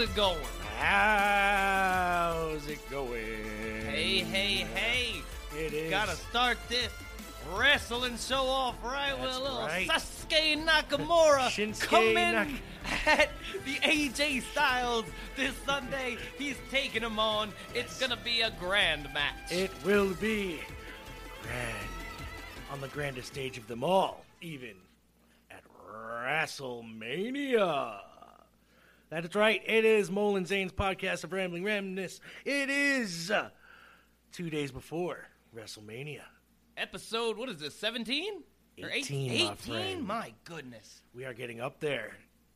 it going? how's it going? Hey, hey, hey. It is. Gotta start this wrestling show off right with That's a little right. Sasuke Nakamura Shinsuke coming Nak- at the AJ Styles this Sunday. He's taking him on. It's gonna be a grand match. It will be grand on the grandest stage of them all, even at WrestleMania. That's right. It is Molin Zane's podcast of Rambling Ramness. It is uh, two days before WrestleMania. Episode, what is this, 17? Or 18, my 18? friend. My goodness. We are getting up there,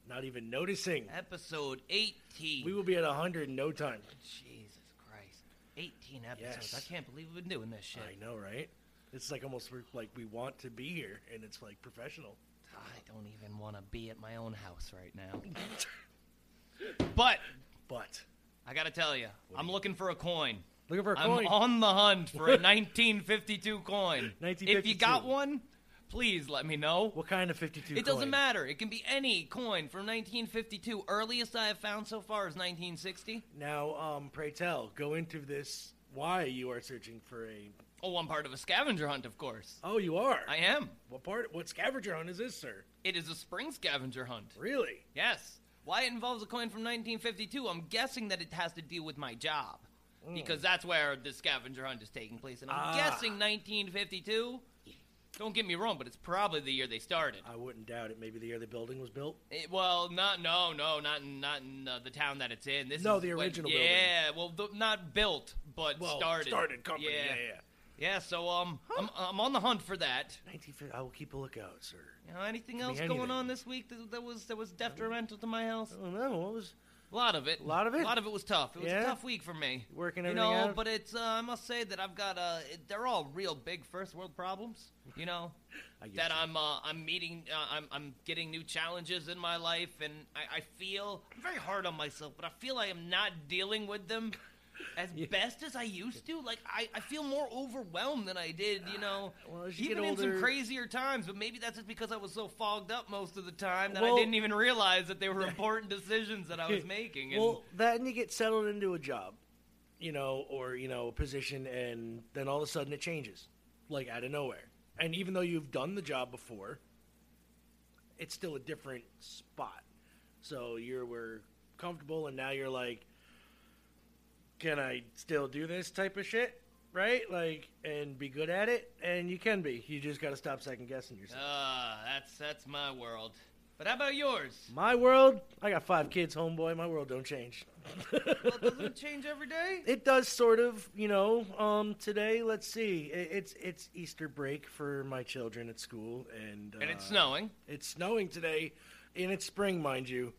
not even noticing. Episode 18. We will be at 100 in no time. Jesus Christ. 18 episodes. Yes. I can't believe we've been doing this shit. I know, right? It's like almost like we want to be here, and it's like professional. I don't even want to be at my own house right now. but But I got to tell you, I'm looking for a coin. looking for a I'm coin. on the hunt for a 1952 coin. 1952. If you got one, please let me know. What kind of 52 It doesn't matter. It can be any coin from 1952. Earliest I have found so far is 1960. Now, um, pray tell, go into this why you are searching for a. Oh, I'm part of a scavenger hunt, of course. Oh, you are. I am. What part? What scavenger hunt is this, sir? It is a spring scavenger hunt. Really? Yes. Why it involves a coin from 1952? I'm guessing that it has to deal with my job. Because that's where the scavenger hunt is taking place. And I'm Ah. guessing 1952. Don't get me wrong, but it's probably the year they started. I wouldn't doubt it. Maybe the year the building was built. It- well, not no, no, not in, not in uh, the town that it's in. This No, is the when- original building. Yeah, well, not built, but Well, started. started company. Yeah, yeah. Yeah, so um, I'm, I'm on the hunt for that. 1950. I will keep a lookout, sir. You know, anything else going on this week that, that was that was detrimental to my health? Know. What was A lot of it. A lot of it? A lot of it was tough. It was Yeah? a tough week for me. working You know, out? but it's uh, I must say that I've got uh, it, they're all real big first world problems. You know I that. I'm uh, I'm meeting uh, I'm I'm getting new challenges in my life, and I, I feel I'm very hard on myself, but I feel I am not dealing with them as Yeah. best as I used to. Like I, I feel more overwhelmed than I did. You know, Well, you even get in some crazier times. But maybe that's just because I was so fogged up most of the time that Well- I didn't even realize that they were important decisions that I was making. And Well, that and you get settled into a job, you know, or you know, a position, and then all of a sudden it changes, like out of nowhere. And even though you've done the job before, it's still a different spot. So you're were comfortable, and now you're like, can I still do this type of shit? Right, like, and be good at it, and you can be. You just got to stop second guessing yourself. Ah, that's that's my world. But how about yours? My world, I got five kids, homeboy. My world don't change. well, doesn't it change every day? It does sort of, you know. Um, today, let's see. i- It's it's Easter break for my children at school, and uh, And it's snowing. It's snowing today, and it's spring, mind you.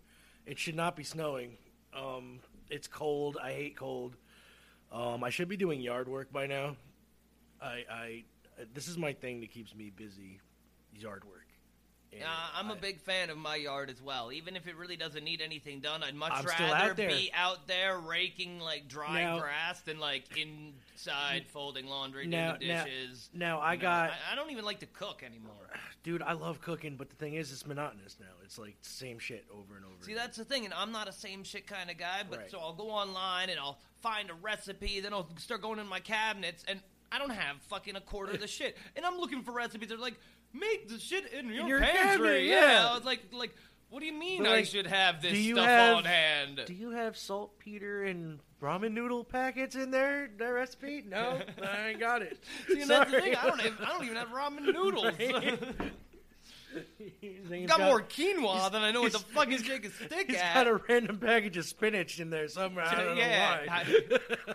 It should not be snowing. Um, it's cold. I hate cold. Um, I should be doing yard work by now. I, I this is my thing that keeps me busy, yard work. And Uh, I'm a I- big fan of my yard as well. Even if it really doesn't need anything done, I'd much I'm rather out be out there raking like dry Now- grass than like inside folding laundry, Now- doing now- dishes. Now I You know, got, I, I don't even like to cook anymore. dude. I love cooking, but the thing is, it's monotonous now. It's like same shit over and over. See, again. that's the thing, and I'm not a same shit kind of guy. But Right. so I'll go online and I'll find a recipe, then I'll start going in my cabinets, and I don't have fucking a quarter of the shit. And I'm looking for recipes. They're like, make the shit in your, your pantry. cabinet, yeah. I was like, like, what do you mean But, I like, should have this do you stuff have- on hand? Do you have saltpeter and ramen noodle packets in there? That recipe? No, I ain't got it. See, and that's the thing. I don't, have, I don't even have ramen noodles. Got, more quinoa than I know what the he's- fuck is shake a stick He's at. got a random package of spinach in there somewhere. I don't Yeah, know why.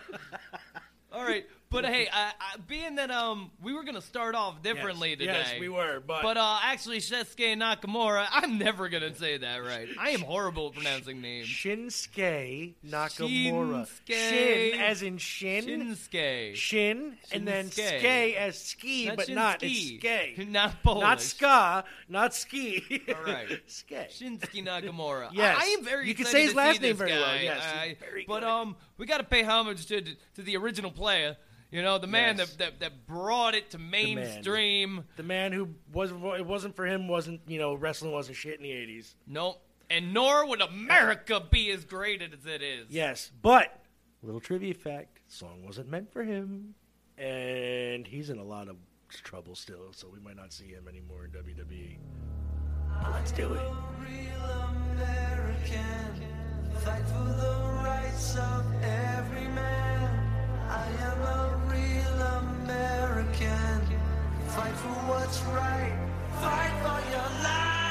All right, but hey, I, I, being that um we were gonna start off differently yes, today. Yes, we were, but, But uh, actually, Shinsuke Nakamura, I'm never gonna say that right. I am horrible at pronouncing names. Shinsuke Nakamura. Shinsuke. Shin as in shin. Shinsuke, Shin, and then Shinsuke. ske as ski, Not but not it's Shinsuke. ske. not Polish. Not ska, not ski. All right. ske. Shinsuke Nakamura. Yes. I, I am very. You can say his last name very well, yes, I- very but good. um, we got to pay homage to to the original player. You know, the man Yes. that, that that brought it to man. mainstream. The man who was it wasn't for him wasn't you know wrestling wasn't shit in the eighties. Nope. And nor would America be as great as it is. Yes, but little trivia fact: song wasn't meant for him, and he's in a lot of trouble still. So we might not see him anymore in WWE. But let's do it. real American. Fight for the rights of every man. I am a real American. Fight for what's right. Fight for your life.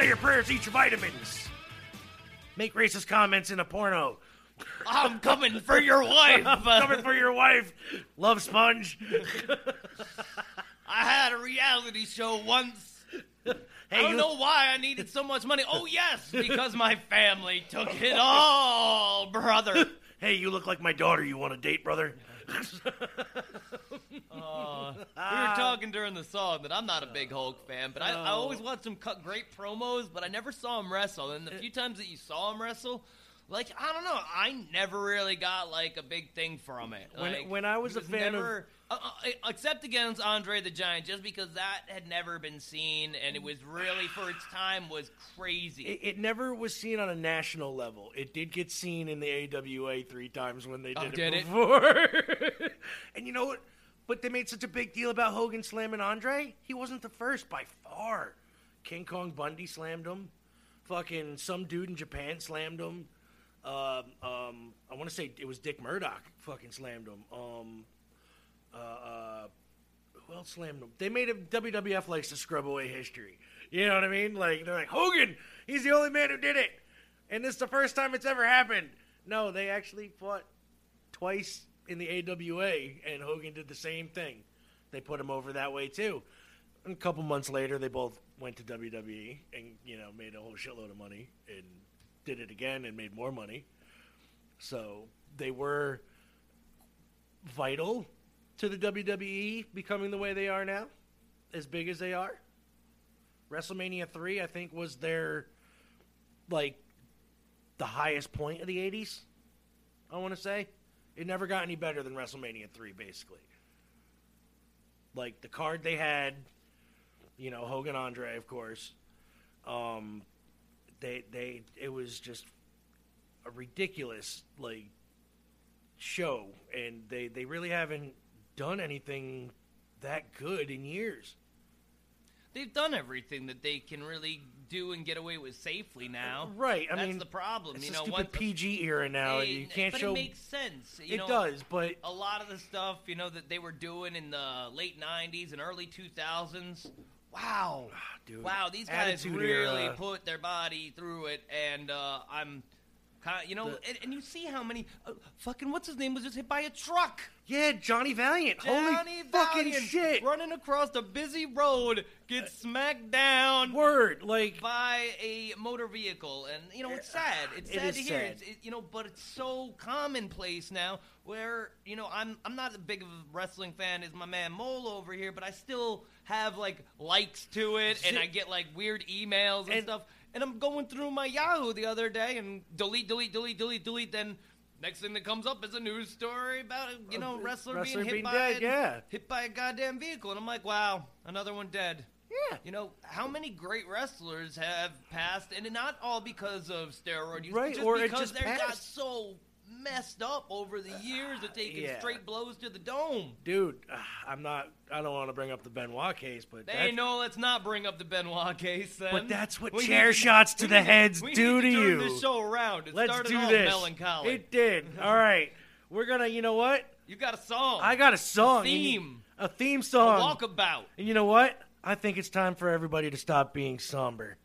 Say your prayers, eat your vitamins. Make racist comments in a porno. I'm coming for your wife. Coming for your wife. Love sponge. I had a reality show once. I Hey, don't you, know why I needed so much money. Oh yes, because my family took it all, brother. hey, you look like my daughter. You want to date, brother? Uh, we were talking during the song that I'm not a big Hulk fan, but I, I always watched him cut great promos, but I never saw him wrestle. And the few times that you saw him wrestle, like I don't know, I never really got like a big thing from it. When- Like, when I was he a fan of- never, uh, uh, except against Andre the Giant, just because that had never been seen, and it was really for its time was crazy. It, it never was seen on a national level. It did get seen in the AWA three times when they did Oh, it did it? before. and you know what? But they made such a big deal about Hogan slamming Andre. He wasn't the first by far. King Kong Bundy slammed him. Fucking some dude in Japan slammed him. Um, um, I want to say it was Dick Murdoch. Fucking slammed him. Um, uh, uh, who else slammed him? They made. WWF likes to scrub away history. You know what I mean? Like they're like Hogan. He's the only man who did it, and this is the first time it's ever happened. No, they actually fought twice in the AWA, and Hogan did the same thing. They put him over that way too. And a couple months later, they both went to WWE and you know made a whole shitload of money and did it again and made more money. So they were vital to the WWE becoming the way they are now, as big as they are. WrestleMania 3, I think, was their, like, the highest point of the 80s, I want to say. It never got any better than WrestleMania 3, basically. Like, the card they had, you know, Hogan Andre, of course. Um, they, they, it was just a ridiculous, like, show, and they, they really haven't done anything that good in years. They've done everything that they can really do and get away with safely now. Right, I mean That's mean, the problem. It's you a know, stupid once PG era now. You can't but show. it makes sense. You it know, does, but a lot of the stuff you know that they were doing in the late '90s and early 2000s wow, dude. wow, these guys Attitude really Era. put their body through it, and uh, I'm. You know, The- and, and you see how many uh, fucking what's his name was just hit by a truck. Yeah, Johnny Valiant. Johnny Holy fucking Valiant shit. Running across the busy road, gets smacked down Word. Like, by a motor vehicle, and you know it's sad. It's sad to hear. sad. It's, it, you know, but it's so commonplace now. Where you know I'm I'm not as big of a wrestling fan as my man Mole over here, but I still have like likes to it, and I get like weird emails and, And- stuff. And I'm going through my Yahoo the other day and delete, delete, delete, delete, delete. Then next thing that comes up is a news story about you know Uh, wrestler, wrestler being hit being by dead, a- yeah. hit by a goddamn vehicle, and I'm like, wow, another one dead. yeah. You know, how many great wrestlers have passed, and not all because of steroid use, Right, just or because they got so messed up over the years of taking Yeah. straight blows to the dome. Dude, ah, I'm not. I don't want to bring up the Benoit case, but They know. Let's not bring up the Benoit case. Then. But that's what We chair shots to the heads we do to turn you. This show around. It Let's started do off this. melancholy. It did. All right, we're gonna. You know what? you got a song. I got a song. you- theme. A theme a song. walkabout. And you know what? I think it's time for everybody to stop being somber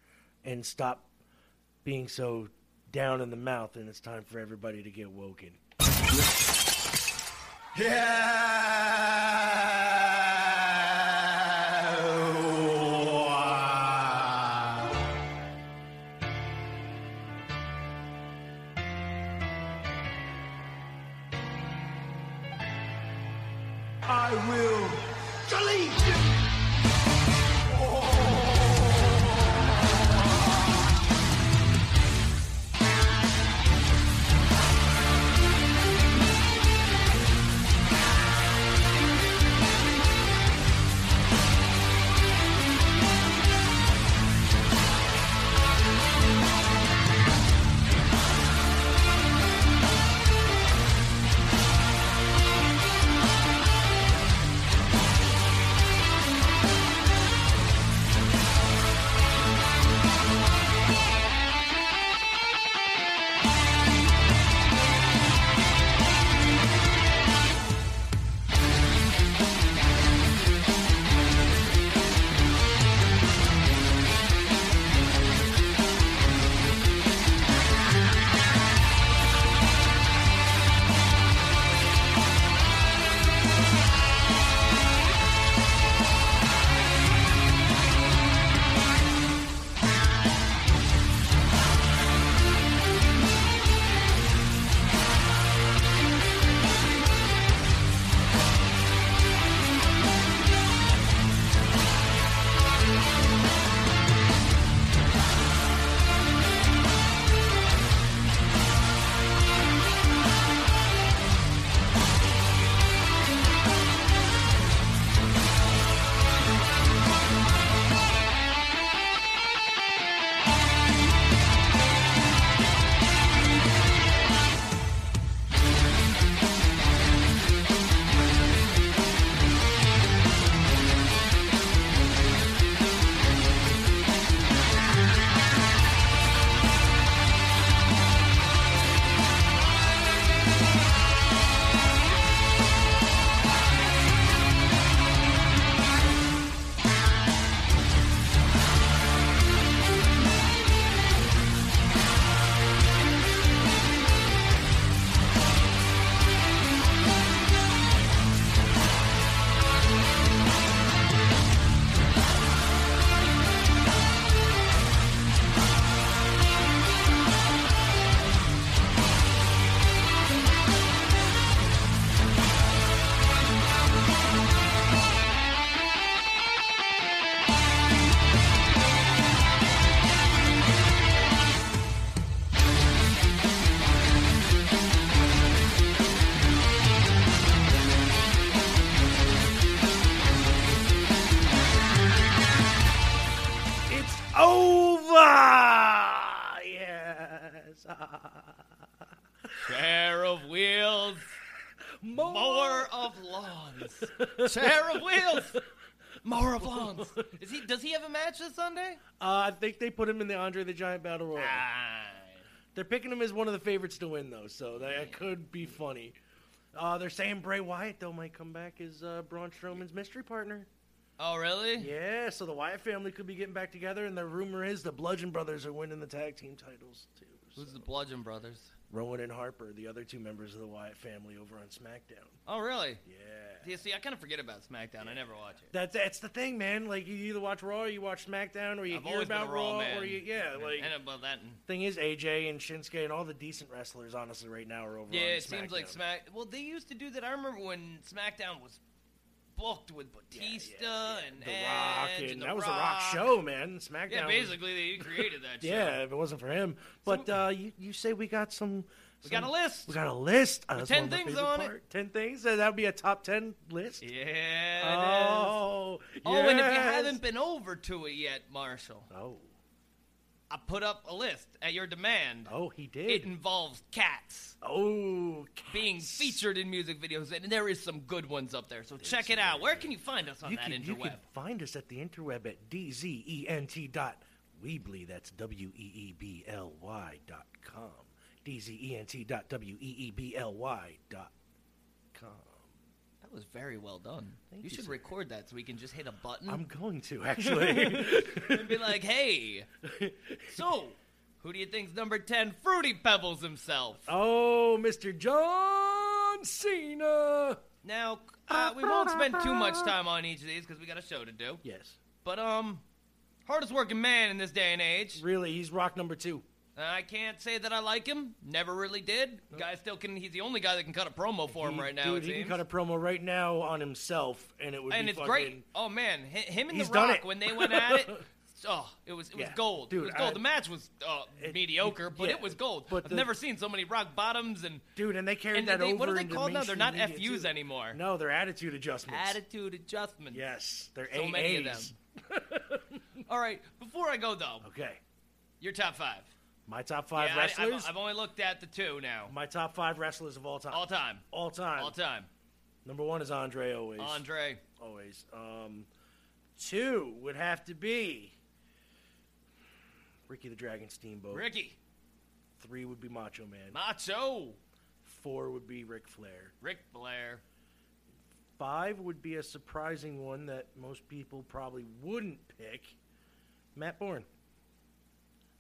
and stop being so down in the mouth, and it's time for everybody to get woken. I over. Yes. Pair of wheels. Mower of lawns. Chair of wheels. Mower of lawns. Is he? Does he have a match this Sunday? Uh, I think they put him in the Andre the Giant Battle Royal. Ah. They're picking him as one of the favorites to win, though, so that could be funny. Uh, they're saying Bray Wyatt though might come back as uh, Braun Strowman's mystery partner. Oh, really? Yeah, so the Wyatt family could be getting back together, and the rumor is the Bludgeon Brothers are winning the tag team titles too. Who's So- the Bludgeon Brothers? Rowan and Harper, the other two members of the Wyatt family over on SmackDown. Oh, really? Yeah. Yeah, see, I kind of forget about SmackDown. I never watch it. That's that's the thing, man. Like you either watch Raw, or you watch SmackDown, or you I've hear about Raw Raw, man. or you yeah. Like and about that. Thing is, AJ and Shinsuke and all the decent wrestlers, honestly, right now are over. On Yeah, it seems like SmackDown. Smack. Well, they used to do that. I remember when SmackDown was booked with Batista yeah. and The Edge Rock, and, and The that was the Rock show, man. SmackDown. Yeah, basically they created that. show. Yeah, if it wasn't for him. But uh, you you say we got some. we got a list. We got a list. Uh, With 10 one of my things on it. Ten things. So that would be a top ten list. Yeah. Oh, Oh, and if you haven't been over to it yet, Marshall, Oh, I put up a list at your demand. oh, he did. It involves cats oh, cats. being featured in music videos, and there is some good ones up there. So check it out. Where can you find us on You that can, you can find us at the interweb at dzent dot weebly. That's w e e b l y dot com. dzent dot w e e b l y dot com. That was very well done. Thank you you, should sir. record that so we can just hit a button I'm going to actually. and be like, "Hey, so who do you think's number ten? Fruity Pebbles himself." oh, Mr. John Cena. Now, uh, we won't spend too much time on each of these because we got a show to do. Yes, But um, hardest working man in this day and age. really, he's rock number two. I can't say that I like him. Never really did. Guy still can. He's the only guy that can cut a promo for him He- right now. dude, it he seems. can cut a promo right now on himself, and it would and be it's fucking, great. Oh man, hi- him and He's the done Rock it. when they went at it. Oh, it was it was Yeah. gold. Dude, it was gold. I- the match was uh, mediocre, but yeah, it was gold. but I've the- never seen so many rock bottoms and Dude, and they carried and that they, over what are they into called now? They're not media, FUs too. anymore. No, they're attitude adjustments. Attitude adjustments. Yes, they're So AAs. many of them. All right, before I go though, Okay, your top five. My top five yeah, I, wrestlers. have I've only looked at the two now. my top five wrestlers of all time. All time. All time. All time. Number one is Andre. Always. Andre. Always. Um, two would have to be Ricky the Dragon Steamboat. Ricky. Three would be Macho Man. Macho. Four would be Ric Flair. Ric Flair. Five would be a surprising one that most people probably wouldn't pick. Matt Borne,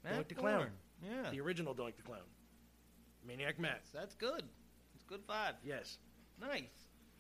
Matt the Clown. Yeah. the original Doink the Clown. Maniac Matt. That's good. It's good five. Yes. Nice.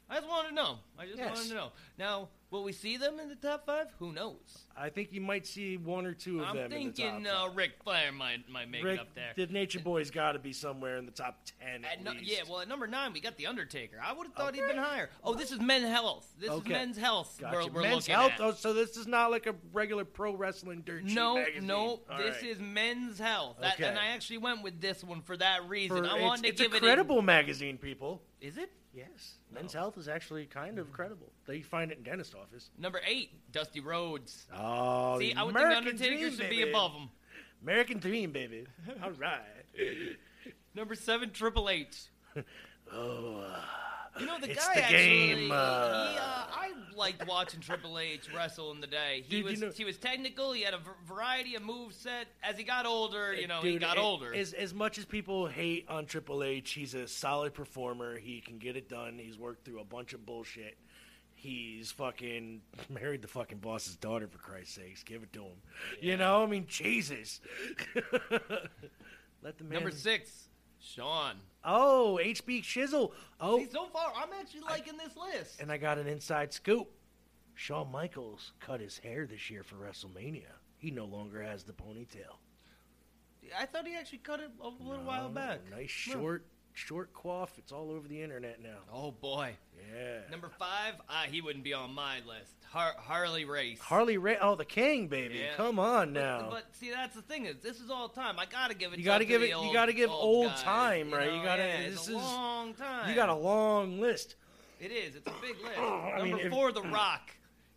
I just wanted to know. I just Yes. wanted to know. Now, will we see them in the top five? Who knows? I think you might see one or two of them. I'm them in the thinking top uh, five. Ric Flair might might make Rick, it up there. the Nature Boy's got to be somewhere in the top ten at, At least. yeah, well, at number nine, we got the Undertaker. I would have thought he'd been higher. Oh, this is men's health. This Okay. is men's health. Gotcha. We're, we're Men's health. at. Oh, so this is not like a regular pro wrestling dirt sheet no, magazine. no, All this right. is men's health. That, Okay. And I actually went with this one for that reason. For- I wanted to it's give a it credible magazine, people. Is it Yes, Men's Health is actually kind of credible. They find it in dentist office. number eight? Dusty Rhodes. Oh, See, I would American think Undertaker Dream, should be above him. American Dream, baby. All right. Number seven, Triple H. Oh, You know the guy the actually. game, he, uh, uh, I liked watching Triple H wrestle in the day. He Dude, you was know- he was technical. He had a v- variety of move set. As he got older, you know, he got a- older. As, as much as people hate on Triple H, he's a solid performer. He can get it done. He's worked through a bunch of bullshit. He's fucking married the fucking boss's daughter, for Christ's sakes. Give it to him. You know, I mean, Jesus. Let the man. Number six, Sean. Oh, HB Shizzle. Oh, See, so far, I'm actually liking this list. and I got an inside scoop. Shawn Michaels cut his hair this year for WrestleMania. He no longer has the ponytail. I thought he actually cut it a little No, while back. Nice short, short coif. It's all over the internet now. Oh boy. Yeah. Number five, ah, he wouldn't be on my list. Har- Harley Race. Harley Race. Oh, the King, baby. Yeah. Come on now. But, see, that's the thing is, this is all time. I gotta give it. You gotta give it- you gotta give old guys, time, right? You know? gotta- Yeah, this is- long time. you got a long list. It is. It's a big list. I Number mean, if- four, The Rock.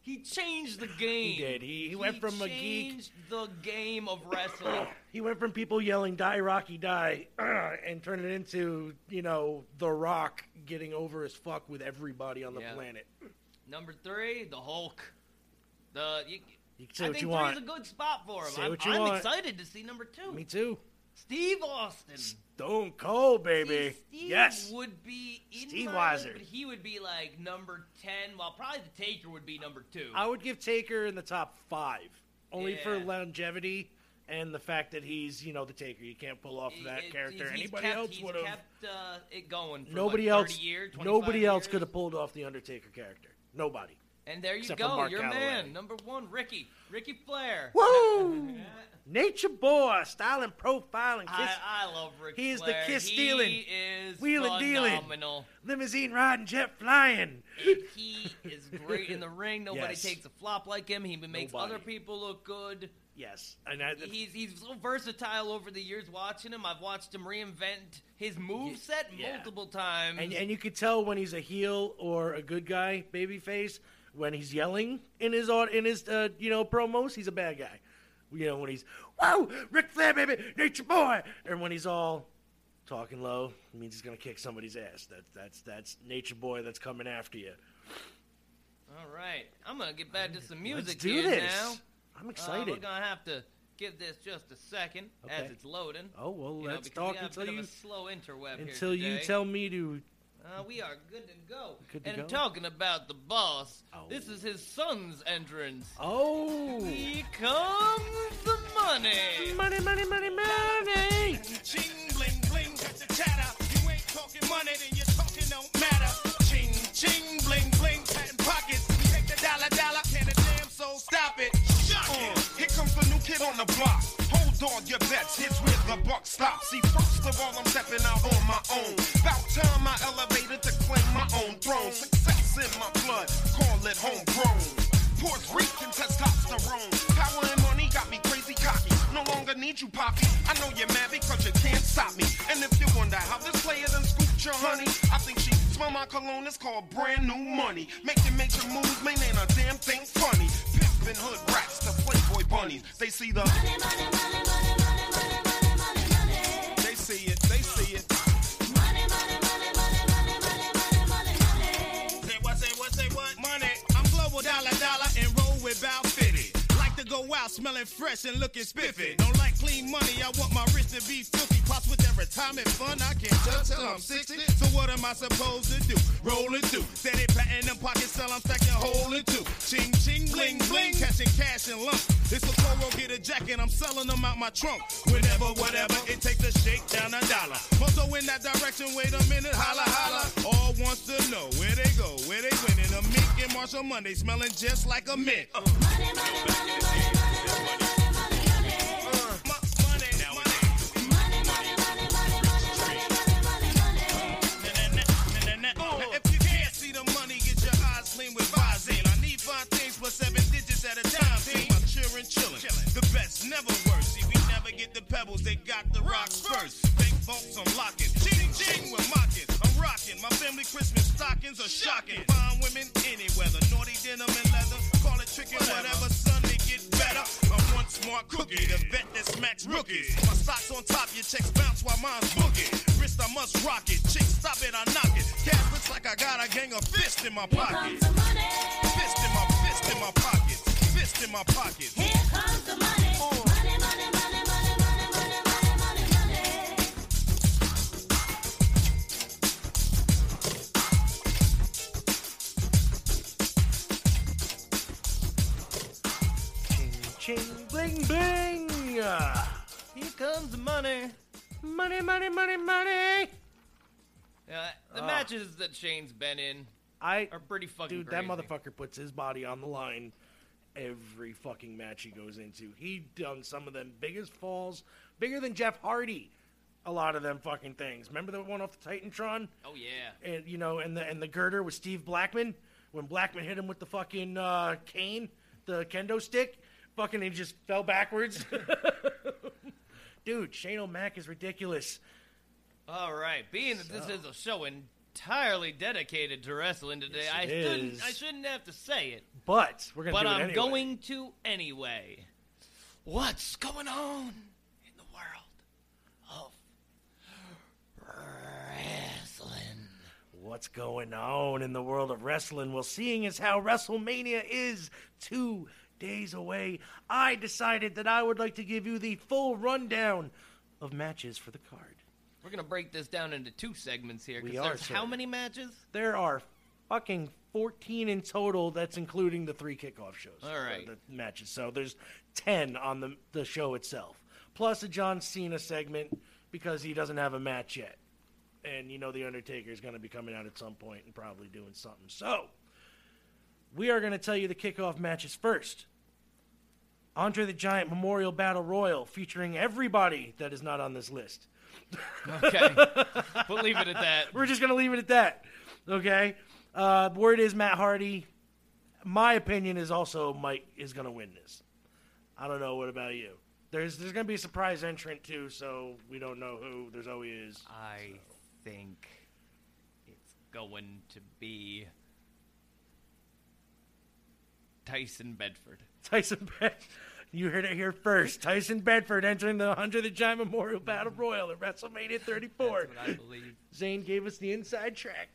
He changed the game. He did. He- he went from a geek- changed the game of wrestling. He went from people yelling "Die Rocky Die" and turned it into you know The Rock getting over as fuck with everybody on the Yeah. planet. Number three, The Hulk. The you, You can say I what think you three want. is a good spot for him. Say I'm, what you I'm want. excited to see number two. Me too. Steve Austin. Stone Cold, baby. See, Steve yes. would be in Steve my Weiser. list, but he would be like number ten. Well, probably the Taker would be number two. I would give Taker in the top five, only for longevity and the fact that he's, you know, the Taker. You can't pull off that it- character. he's- he's Anybody kept- else would have. kept uh, it going. For Nobody what, else. 30 years, 25 nobody else could have pulled off the Undertaker character. Nobody. And there you except go, your Calaway. man, number one, Ricky, Ricky Flair. Woo! Nature boy, styling, profiling, kiss, I, I love Rick He is the Flair. kiss he stealing, is wheeling dealing. phenomenal. limousine riding, jet flying. And he is great in the ring. Nobody Yes. takes a flop like him. He makes Nobody. other people look good. Yes, and I, He's he's so versatile over the years watching him. I've watched him reinvent his move set yeah. multiple times. and and you could tell when he's a heel or a good guy, babyface, when he's yelling in his au- in his uh, you know promos, he's a bad guy. You know when he's whoa, Ric Flair, baby, Nature Boy, and when he's all talking low, it means he's gonna kick somebody's ass. That's that's that's Nature Boy that's coming after you. All right, I'm gonna get back to some music Let's do here this. now. I'm Uh, excited. we're gonna have to give this just a second as it's loading. oh well, You know, let's we talk until you slow interweb until you tell me to. Uh, we are good to go. Good to and go? talking about the boss, Oh. this is his son's entrance. Oh, Here comes the money. money, money, money, money. Ching, bling, bling, cut the chatter. You ain't talking money, then your talking don't matter. Ching, ching, bling, bling, patent pockets. Take the dollar, dollar, can the damn soul stop it? Shock it. Here comes the new kid on the block. On your bets, here's where the buck stops. See, first of all, I'm stepping out on my own. About time I elevated to claim my own throne. Success in my blood, call it homegrown. Pores reeking testosterone. Power and money got me crazy cocky. No longer need you, Poppy. I know you're mad because you can't stop me. And if you wonder how this player done scooped your honey, I think she smell my cologne. It's called brand new money. Making major moves, man, ain't a damn thing funny. Hood rats Playboy bunnies. They see the. Money, money, money, money, money, money, money, money, money. They see it, they see it. Money, money, money, money, money, money, money, money, money. Say what, say what, say what? Money. I'm global dollar, dollar, and roll with Bow Fitty. Like to go out smelling fresh and looking spiffy. Don't like clean money, I want my wrist to be filthy. Pops with that retirement fund, I can't touch till I'm 60. So what am I supposed to do? Rolling through. Steady patting them pockets till I'm stacking hole in two. Ching, ching, bling, bling, catching cash in lumps. It's a Toro, get a jacket, I'm selling them out my trunk. Whenever, whatever, it takes to shake down a dollar. Moto in that direction, wait a minute, holla, holla. All wants to know where they go, where they winning. A mink and Marshall Monday smelling just like a mint. Uh. My- money, money. If you can't see the money, The the the shocking. Fine women, any weather. Naughty denim and leather. Call it tricking, whatever, son, get better. I'm one smart cookie, the vet that smacks rookies. My stock's on top, your checks bounce while mine's boogie. Wrist, I must rock it. Chick, stop it, I knock it. Cash looks like I got a gang of fists in my pocket. Fist in my fist in my pocket. Fist in my pocket. Ching, bling, bling. Ah, Here comes money. Money, money, money, money. Yeah, the Ah. matches that Shane's been in I are pretty fucking dude, crazy. that motherfucker puts his body on the line every fucking match he goes into. He done some of them biggest falls, bigger than Jeff Hardy. A lot of them fucking things. Remember the one off the Titantron? Oh yeah. and you know, and the and the girder with Steve Blackman when Blackman hit him with the fucking uh, cane, the kendo stick, fucking he just fell backwards. Dude, Shane O'Mac is ridiculous. All right, being that this is a show entirely dedicated to wrestling today, Yes, I shouldn't. I shouldn't have to say it, But we're gonna but I'm anyway. going to anyway. What's going on in the world of wrestling? What's going on in the world of wrestling? Well, seeing as how WrestleMania is two days away, I decided that I would like to give you the full rundown of matches for the card. We're gonna break this down into two segments here. 'cause We are, there's how many matches? There are fucking 14 in total. That's including the three kickoff shows. All right. The matches. So there's 10 on the the show itself, plus a John Cena segment because he doesn't have a match yet, and you know the Undertaker is going to be coming out at some point and probably doing something. So we are going to tell you the kickoff matches first. Andre the Giant Memorial Battle Royal featuring everybody that is not on this list. Okay, we'll leave it at that. We're just gonna leave it at that. Okay. Uh, word is Matt Hardy. My opinion is also Mike is gonna win this. I don't know. What about you? There's there's gonna be a surprise entrant too, so we don't know who. There's always is. I think it's going to be Tyson Bedford. Tyson Bedford. You heard it here first. Tyson Bedford entering the Andre the Giant Memorial Battle Royal at WrestleMania 34. That's what I believe. Zane gave us the inside track.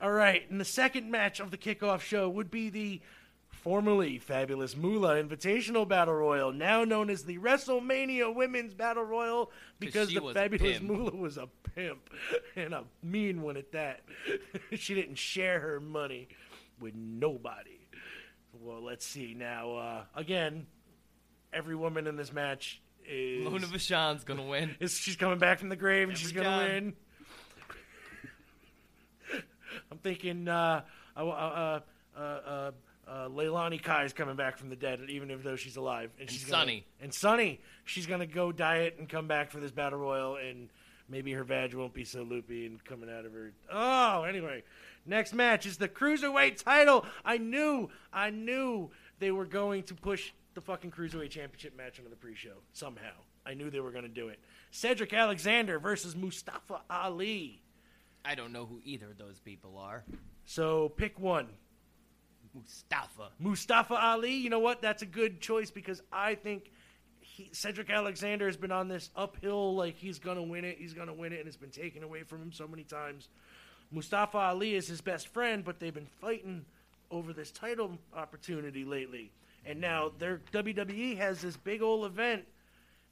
All right, and the second match of the kickoff show would be the formerly Fabulous Moolah Invitational Battle Royal, now known as the WrestleMania Women's Battle Royal, because the Fabulous. Moolah was a pimp and a mean one at that. she didn't share her money with nobody. Well, let's see now. Uh, again, every woman in this match is Luna Vachon's gonna win. is she's coming back from the grave and Every she's gonna time. win. I'm thinking uh, uh, uh, uh, uh, uh, Leilani Kai is coming back from the dead, even if though she's alive. And, she's gonna, Sunny. and Sunny, she's gonna go diet and come back for this battle royal, and maybe her badge won't be so loopy and coming out of her. Oh, anyway, next match is the cruiserweight title. I knew, I knew they were going to push the fucking cruiserweight championship match into the pre-show somehow. I knew they were going to do it. Cedric Alexander versus Mustafa Ali. I don't know who either of those people are. So pick one. Mustafa. Mustafa Ali, you know what? That's a good choice because I think he, Cedric Alexander has been on this uphill, like he's going to win it, he's going to win it, and it's been taken away from him so many times. Mustafa Ali is his best friend, but they've been fighting over this title opportunity lately. And now their WWE has this big old event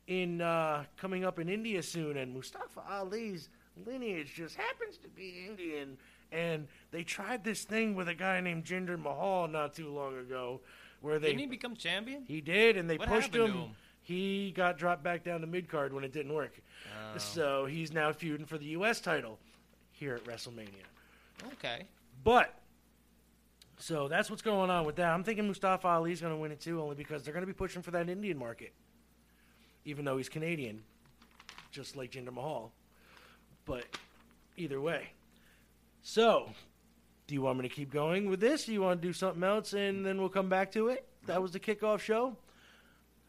in uh, coming up in India soon, and Mustafa Ali's lineage just happens to be Indian. And they tried this thing with a guy named Jinder Mahal not too long ago, where they Didn't he become champion? he did, and they What pushed him. him? He got dropped back down to mid card when it didn't work. Oh. So he's now feuding for the U.S. title here at WrestleMania. Okay. But so that's what's going on with that. I'm thinking Mustafa Ali's going to win it too, only because they're going to be pushing for that Indian market, even though he's Canadian, just like Jinder Mahal. But either way, so do you want me to keep going with this? Do you want to do something else, and then we'll come back to it? That was the kickoff show.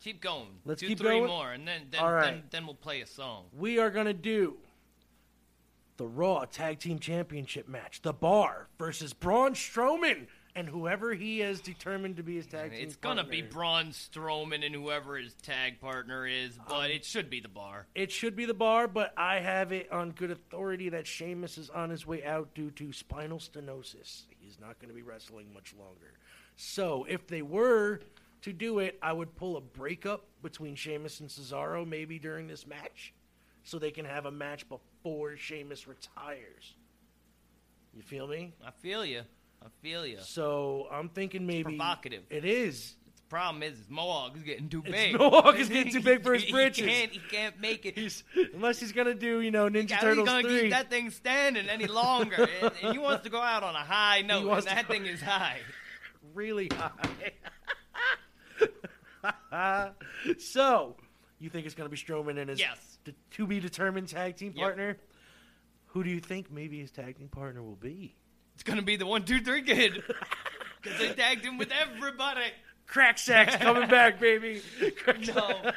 Keep going. Let's Do keep three going. more, and then then, right. then then we'll play a song. we are going to do the Raw Tag Team Championship match. The Bar versus Braun Strowman and whoever he has determined to be his tag team It's gonna be. Braun Strowman and whoever his tag partner is, but um, it should be the bar. It should be the Bar, but I have it on good authority that Sheamus is on his way out due to spinal stenosis. He's not going to be wrestling much longer. So if they were to do it, I would pull a breakup between Sheamus and Cesaro maybe during this match, so they can have a match before Sheamus retires. You feel me? I feel you. I feel you. So I'm thinking maybe provocative. It is. The problem is, his mohawk is getting too It's- big. Mohawk is getting too big for his He britches. can't, he can't make it. He's unless he's gonna do you know Ninja Turtles gonna three. keep that thing standing any longer? and, and he wants to go out on a high note, and that thing is high. really high. so, you think it's going to be Strowman and his Yes. D- to be determined tag team Yep. partner? Who do you think maybe his tag team partner will be? It's gonna be the one, two, three kid. Because they tagged him with everybody. Crack Sack's coming back, baby. Crack No,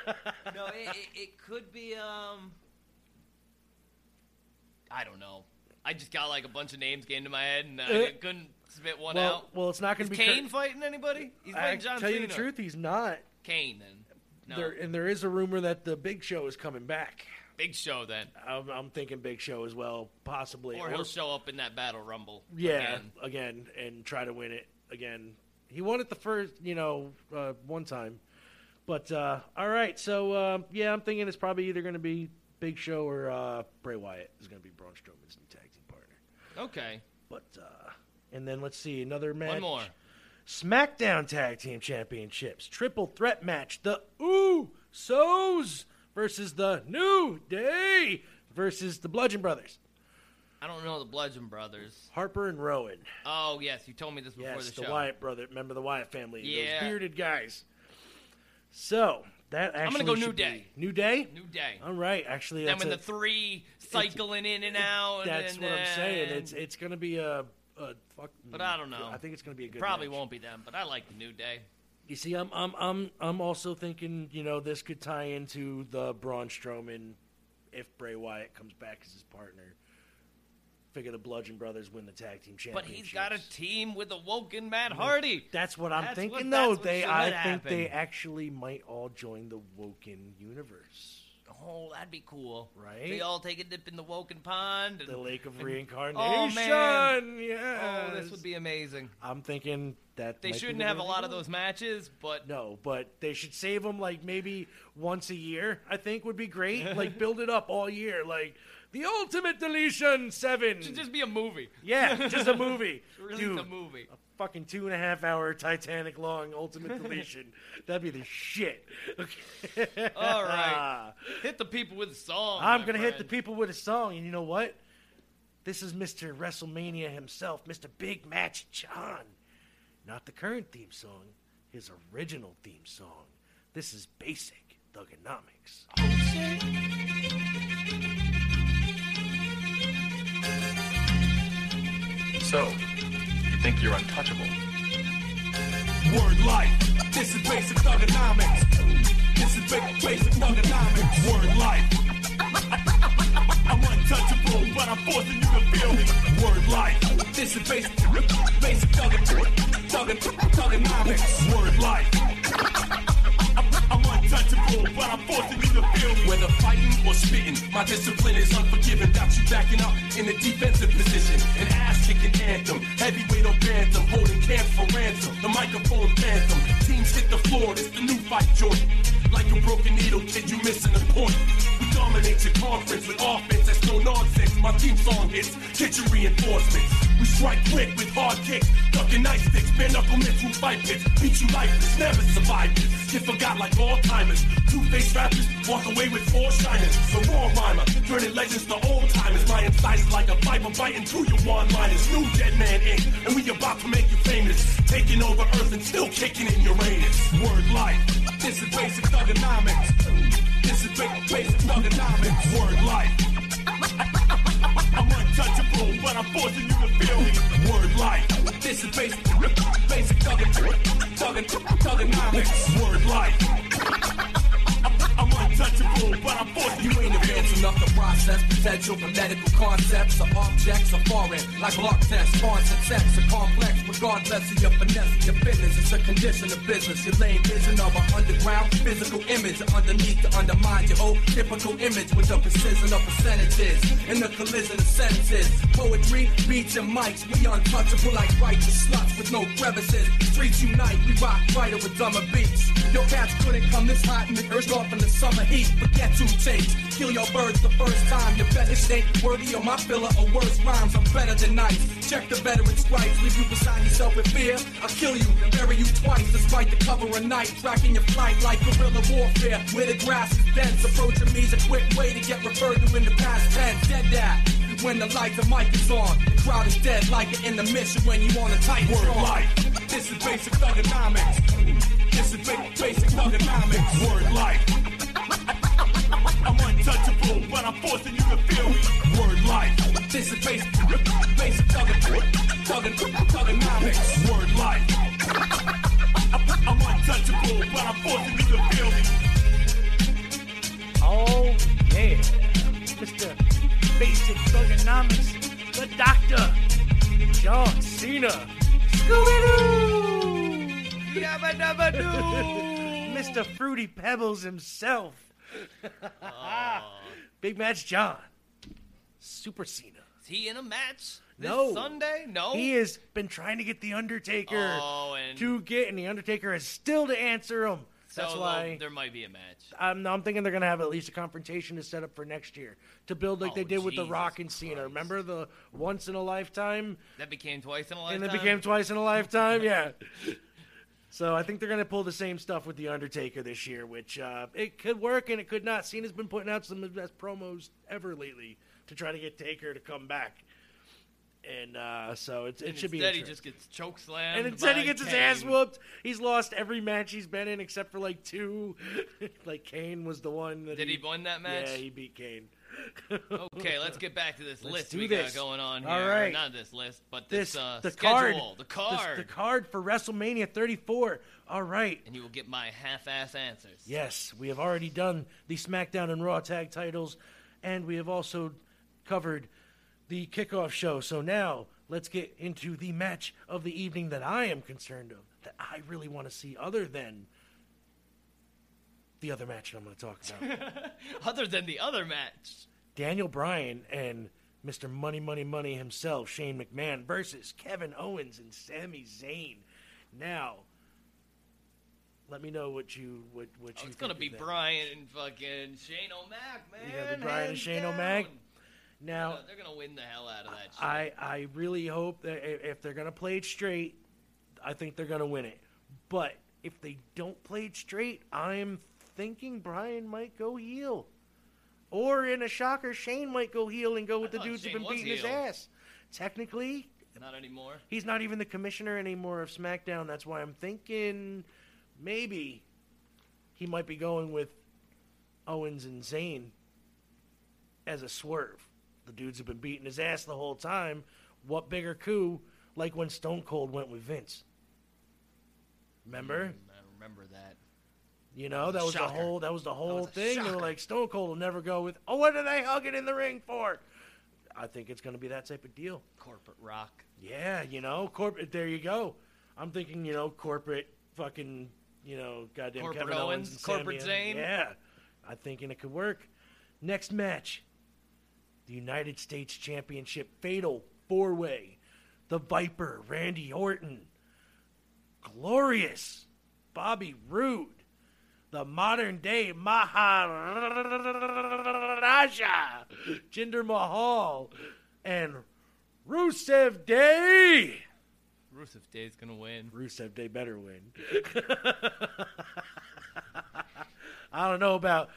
no, it, it, it could be. Um, I don't know. I just got like a bunch of names came to my head, and I Uh, couldn't spit one well, out. well, it's not going to be Kane fighting anybody? He's fighting John tell you the truth, he's not. Kane then. No, There, and there is a rumor that the Big Show is coming back. big show then, I'm, I'm thinking Big Show as well, possibly. or he'll show up in that battle rumble. Yeah, again. again. and try to win it again. He won it the first, you know, uh, one time. But uh, all right, so uh, yeah, I'm thinking it's probably either going to be Big Show or uh, Bray Wyatt is going to be Braun Strowman's new tag team partner. Okay. But uh, and then let's see another match. One more. SmackDown Tag Team Championships triple threat match: the Usos versus the New Day versus the Bludgeon Brothers, I don't know the Bludgeon Brothers. Harper and Rowan. Oh yes, you told me this before Yes, the the, show. The Wyatt brother. Remember the Wyatt family? Yeah. Those bearded guys. So that actually I'm gonna go New Day. New Day. New Day. All right, actually, Then that's when a- the three cycling in and out. and That's what I'm saying. It's it's gonna be a, a fuck. Mm, but I don't know. I think it's gonna be a good. probably match. won't be them, but I like the New Day. You see, I'm I'm I'm I'm also thinking, you know, this could tie into the Braun Strowman if Bray Wyatt comes back as his partner. Figure the Bludgeon Brothers win the tag team championship. But he's got a team with a Woken Matt Hardy. That's what I'm That's thinking. what- though they, I happen. think they actually might all join the Woken universe, Oh, that'd be cool. Right? They all take a dip in the Woken Pond. And, the Lake of and- Reincarnation. Oh, man. Yes. Oh, this would be amazing. I'm thinking that They shouldn't have a lot of those matches, but No, but they should save them like maybe once a year. I think would be great. Like build it up all year. Like the Ultimate Deletion Seven. it should just be a movie. yeah, just a movie. Release Dude, a movie. a fucking two and a half hour Titanic long Ultimate Deletion. That'd be the shit. Okay. All right. Hit the people with a song. I'm gonna hit the people with a song, and you know what? This is Mr. WrestleMania himself, Mr. Big Match John. Not the current theme song, his original theme song. This is basic Thugonomics. So, you think you're untouchable? Word life. This is basic thugonomics. This is ba- basic thugonomics. Word life. I'm untouchable, but I'm forcing you to feel me. Word life. This is basic, basic thug- thug- thugonomics. Word life. But I'm forcing you to feel me. Whether fighting or spitting, my discipline is unforgiving. Got you backing up in a defensive position. An ass kicking anthem, heavyweight or bantam, holding camp for ransom. The microphone phantom, teams hit the floor. It's the new fight joint. Like a broken needle, kid, you missing the point. We dominate your conference with offense that's no nonsense. My team song hits, get your reinforcements. Strike quick with hard kicks, ducking nightsticks, bare knuckle mitts who fight pits. Beat you lifeless, never survive this. Get forgot like all timers. Two face rappers walk away with four shiners. The raw rhymer, turning legends to old timers. My incisors like a viper biting through your one liners. New Dead Man Inc. And we about to make you famous. Taking over Earth and still kicking in Uranus. Word life. This is basic thugonomics. This is basic thugonomics. Word life. I'm untouchable, but I'm forcing you to feel me. Word life. This is basic, basic thuggin', thuggin', thugonomics. Word life. Untouchable, but I'm forcing you ain't advanced enough to process potential medical concepts or objects are foreign, like block tests, constant sex are complex, regardless of your finesse your fitness. It's a condition of business. Your lame vision of an underground physical image underneath to undermine your whole typical image with the precision of percentages and the collision of sentences. Poetry, beats, and mics, we untouchable like righteous sluts with no crevices. Streets unite, we rock right with dumber beats. Your cats couldn't come this hot and urged off in the summer Forget to change, kill your birds the first time. Your fetish ain't worthy of my filler or worse rhymes. I'm better than nice. Check the veteran stripes, leave you beside yourself in fear. I'll kill you and bury you twice, despite the cover of night. Tracking your flight like guerrilla warfare, where the grass is dense. Approaching me's a quick way to get referred to in the past tense. Dead that. When the light, the mic is on, the crowd is dead like an intermission when you on a tight Word life. This is basic thugonomics. This is ba- basic thugonomics. Word life. I'm untouchable, but I'm forcing you to feel me. Word life. This is basic, basic thuggin', thuggin', thugonomics. Word life. I'm untouchable, but I'm forcing you to feel me. Oh yeah, Mr. Basic Thugonomics, the Doctor, John Cena, Scooby-Doo, Yabba dabba doo. Mr. Fruity Pebbles himself, Big Match John, Super Cena. Is he in a match this No. Sunday? No. He has been trying to get the Undertaker Oh, and to get, and the Undertaker has still to answer him. So That's why there might be a match. I'm, I'm thinking they're gonna have at least a confrontation to set up for next year to build like Oh, they did with the Rock and Cena. Christ. Remember the once in a lifetime, That became twice in a lifetime. and it became twice in a lifetime. Yeah. So I think they're gonna pull the same stuff with the Undertaker this year, which uh, it could work and it could not. Cena's been putting out some of the best promos ever lately to try to get Taker to come back, and uh, so it's, it And should be. instead he just gets choke slammed. And instead he gets his ass whooped. He's lost every match he's been in except for like two. like Kane was the one that Did he win that match? Yeah, he beat Kane. Okay, let's get back to this Let's list we this. got going on here. All right. Not this list, but this, This uh, the schedule. card, The this- card. the card for WrestleMania 34. All right. and you will get my half-ass answers. Yes, we have already done the SmackDown and Raw tag titles, and we have also covered the kickoff show. So now let's get into the match of the evening that I am concerned of, that I really want to see, other than the other match that I'm going to talk about. Other than the other match. Daniel Bryan and Mr. Money Money Money himself, Shane McMahon, versus Kevin Owens and Sami Zayn. Now, let me know what you what what Oh, you. it's gonna be. Bryan and fucking Shane O'Mac, man. Gotta be Bryan and Shane down. O'Mac? They're Now, gonna- they're gonna win the hell out of that shit. I I really hope that if they're gonna play it straight, I think they're gonna win it. But if they don't play it straight, I'm thinking Bryan might go heel. Or in a shocker, Shane might go heel and go with the dudes who've been beating his ass. Technically, Not anymore. He's not even the commissioner anymore of SmackDown. That's why I'm thinking maybe he might be going with Owens and Zayn as a swerve. The dudes have been beating his ass the whole time. What bigger coup like when Stone Cold went with Vince? Remember? Mm, I remember that. You know, that was the whole that was the whole was thing. They were like Stone Cold will never go with Oh, what are they hugging in the ring for? I think it's gonna be that type of deal. Corporate rock. Yeah, you know, corporate. There you go. I'm thinking, you know, corporate fucking, you know, goddamn Corporate Kevin Owens, and corporate. Zayn. Yeah, I'm thinking it could work. Next match, the United States Championship Fatal Four Way, the Viper Randy Orton, Glorious Bobby Roode, the modern day Maharaja Jinder Mahal, and Rusev Day. Rusev Day's gonna win. Rusev Day better win. I don't know about,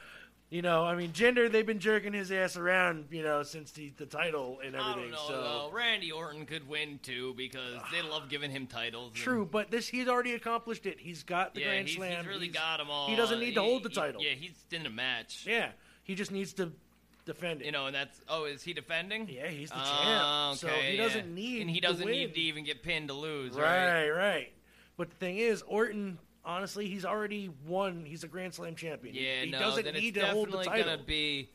you know, I mean, Jinder, they've been jerking his ass around, you know, since the, the title and everything. I don't know. so though. Randy Orton could win too because they love giving him titles. and- True, but this he's already accomplished it. He's got the yeah, Grand he's, Slam. he's really He's- got them all. He doesn't need to hold the He- title. Yeah, he's in a match. Yeah, he just needs to defend it. You know, and that's oh, is he defending? Yeah, he's the Ah, champ, so he yeah. doesn't need and he to doesn't need to even get pinned to lose, right? right, right. But the thing is, Orton, honestly, he's already won. He's a Grand Slam champion. Yeah, he, no, doesn't then need it's to hold the definitely title. gonna be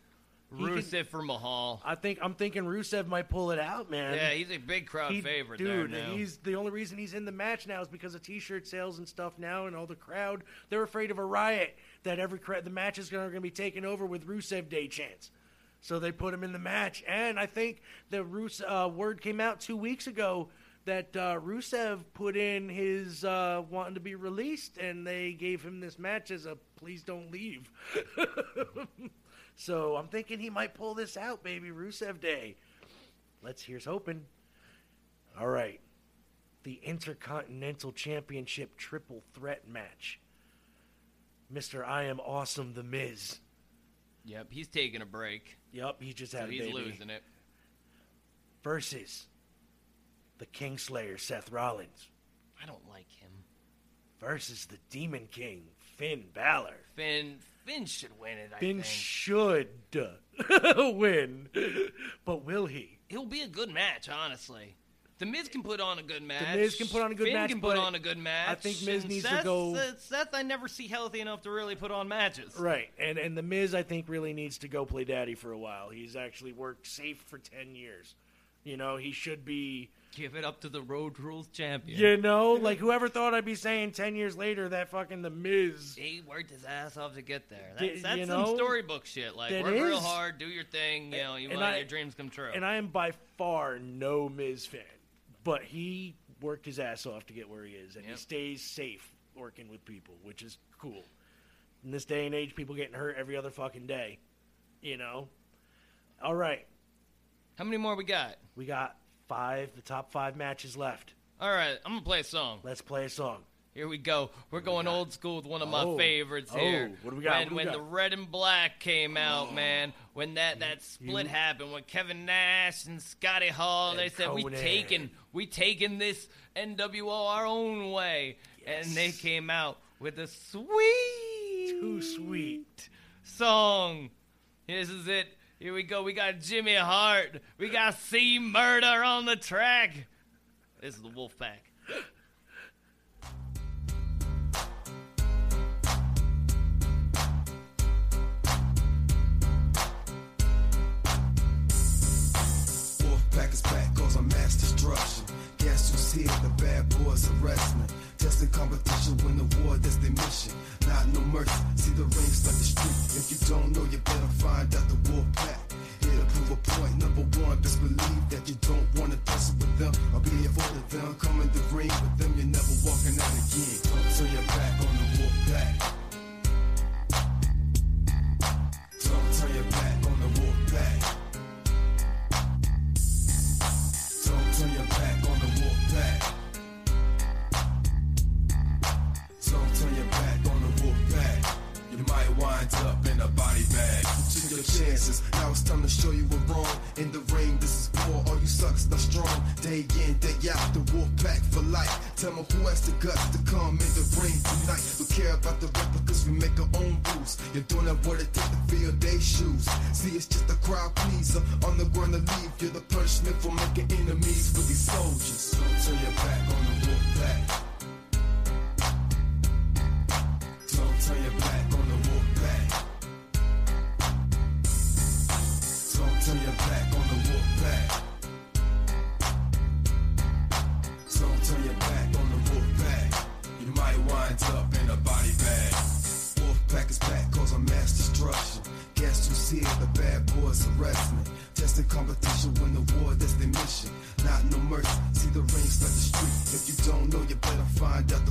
can- Rusev for Mahal. I think I'm thinking Rusev might pull it out, man. yeah, he's a big crowd He- favorite dude. there now. He's the only reason he's in the match now is because of T-shirt sales and stuff now, and all the crowd. They're afraid of a riot that every cra- the match is going to be taken over with Rusev Day chants. So they put him in the match, and I think the Rus- uh, word came out two weeks ago that uh, Rusev put in his uh, wanting to be released, and they gave him this match as a please don't leave. so I'm thinking he might pull this out, baby. Rusev Day. Let's here's hoping. All right. The Intercontinental Championship triple threat match. Mr. I Am Awesome The Miz. Yep, he's taking a break, Yep, he just so had a he's baby. losing it. Versus the Kingslayer Seth Rollins. I don't like him. Versus the Demon King Finn Balor. Finn, Finn should win it. I Finn think should win, but will he? it'll be a good match. Honestly, the Miz can put on a good match. The Miz can put on a good Finn match, can put on a good match. I think Miz and needs to go- Seth, Seth, I never see healthy enough to really put on matches. Right, and and the Miz I think really needs to go play daddy for a while. He's actually worked safe for ten years. You know, he should be. Give it up to the Road Rules champion. You know, like whoever thought I'd be saying ten years later that fucking the Miz. He worked his ass off to get there. That's, that's you some storybook shit. Like work real hard, do your thing. You know, you And I- your dreams come true. And I am by far no Miz fan, but he worked his ass off to get where he is, and he stays safe working with people, which is cool. In this day and age, people getting hurt every other fucking day. You know. All right, How many more we got? we got five, the top five matches left. All right, I'm gonna play a song. Let's play a song. Here we go. We're going old school with one of my Oh. favorites Oh, here. what do we got? When, we when got? the red and black came out, oh. man, when that, that split You- happened, when Kevin Nash and Scotty Hall, they And said we taking we taking this NWO our own way, yes. and they came out with a sweet, Too sweet. song. This is it. Here we go. We got Jimmy Hart. We got C Murder on the track. This is the Wolfpack. Wolfpack is back, cause I'm mass destruction. Guess who's here? The bad boys are wrestling. Testing competition, win the war, that's their mission. Not no mercy, see the rings like the street. If you don't know, you better find out the Wolfpack. Here to prove a point, number one, best believe that you don't wanna tussle with them. I'll be here for them, come in the ring with them, you're never walking out again. So you're back on the Wolfpack. Don't your chances. Now it's time to show you what wrong. In the ring, this is war. All you sucks are strong. Day in, day out, the wolf pack for life. Tell me who has the guts to come in the ring tonight. We care about the replicas, we make our own rules. You're doing that what it takes to fill their shoes. See, it's just a crowd pleaser. On the ground to leave, you're the punishment for making enemies with these soldiers. Don't turn your back on the wolf pack. Don't turn your back turn your back on the wolf pack. Don't turn your back on the wolf pack. You might wind up in a body bag. Wolf pack is back, cause I'm mass destruction. Guess who's here? The bad boys are wrestling. Testing competition, win the war, that's their mission. Not no mercy, see the rings like the street. If you don't know, you better find out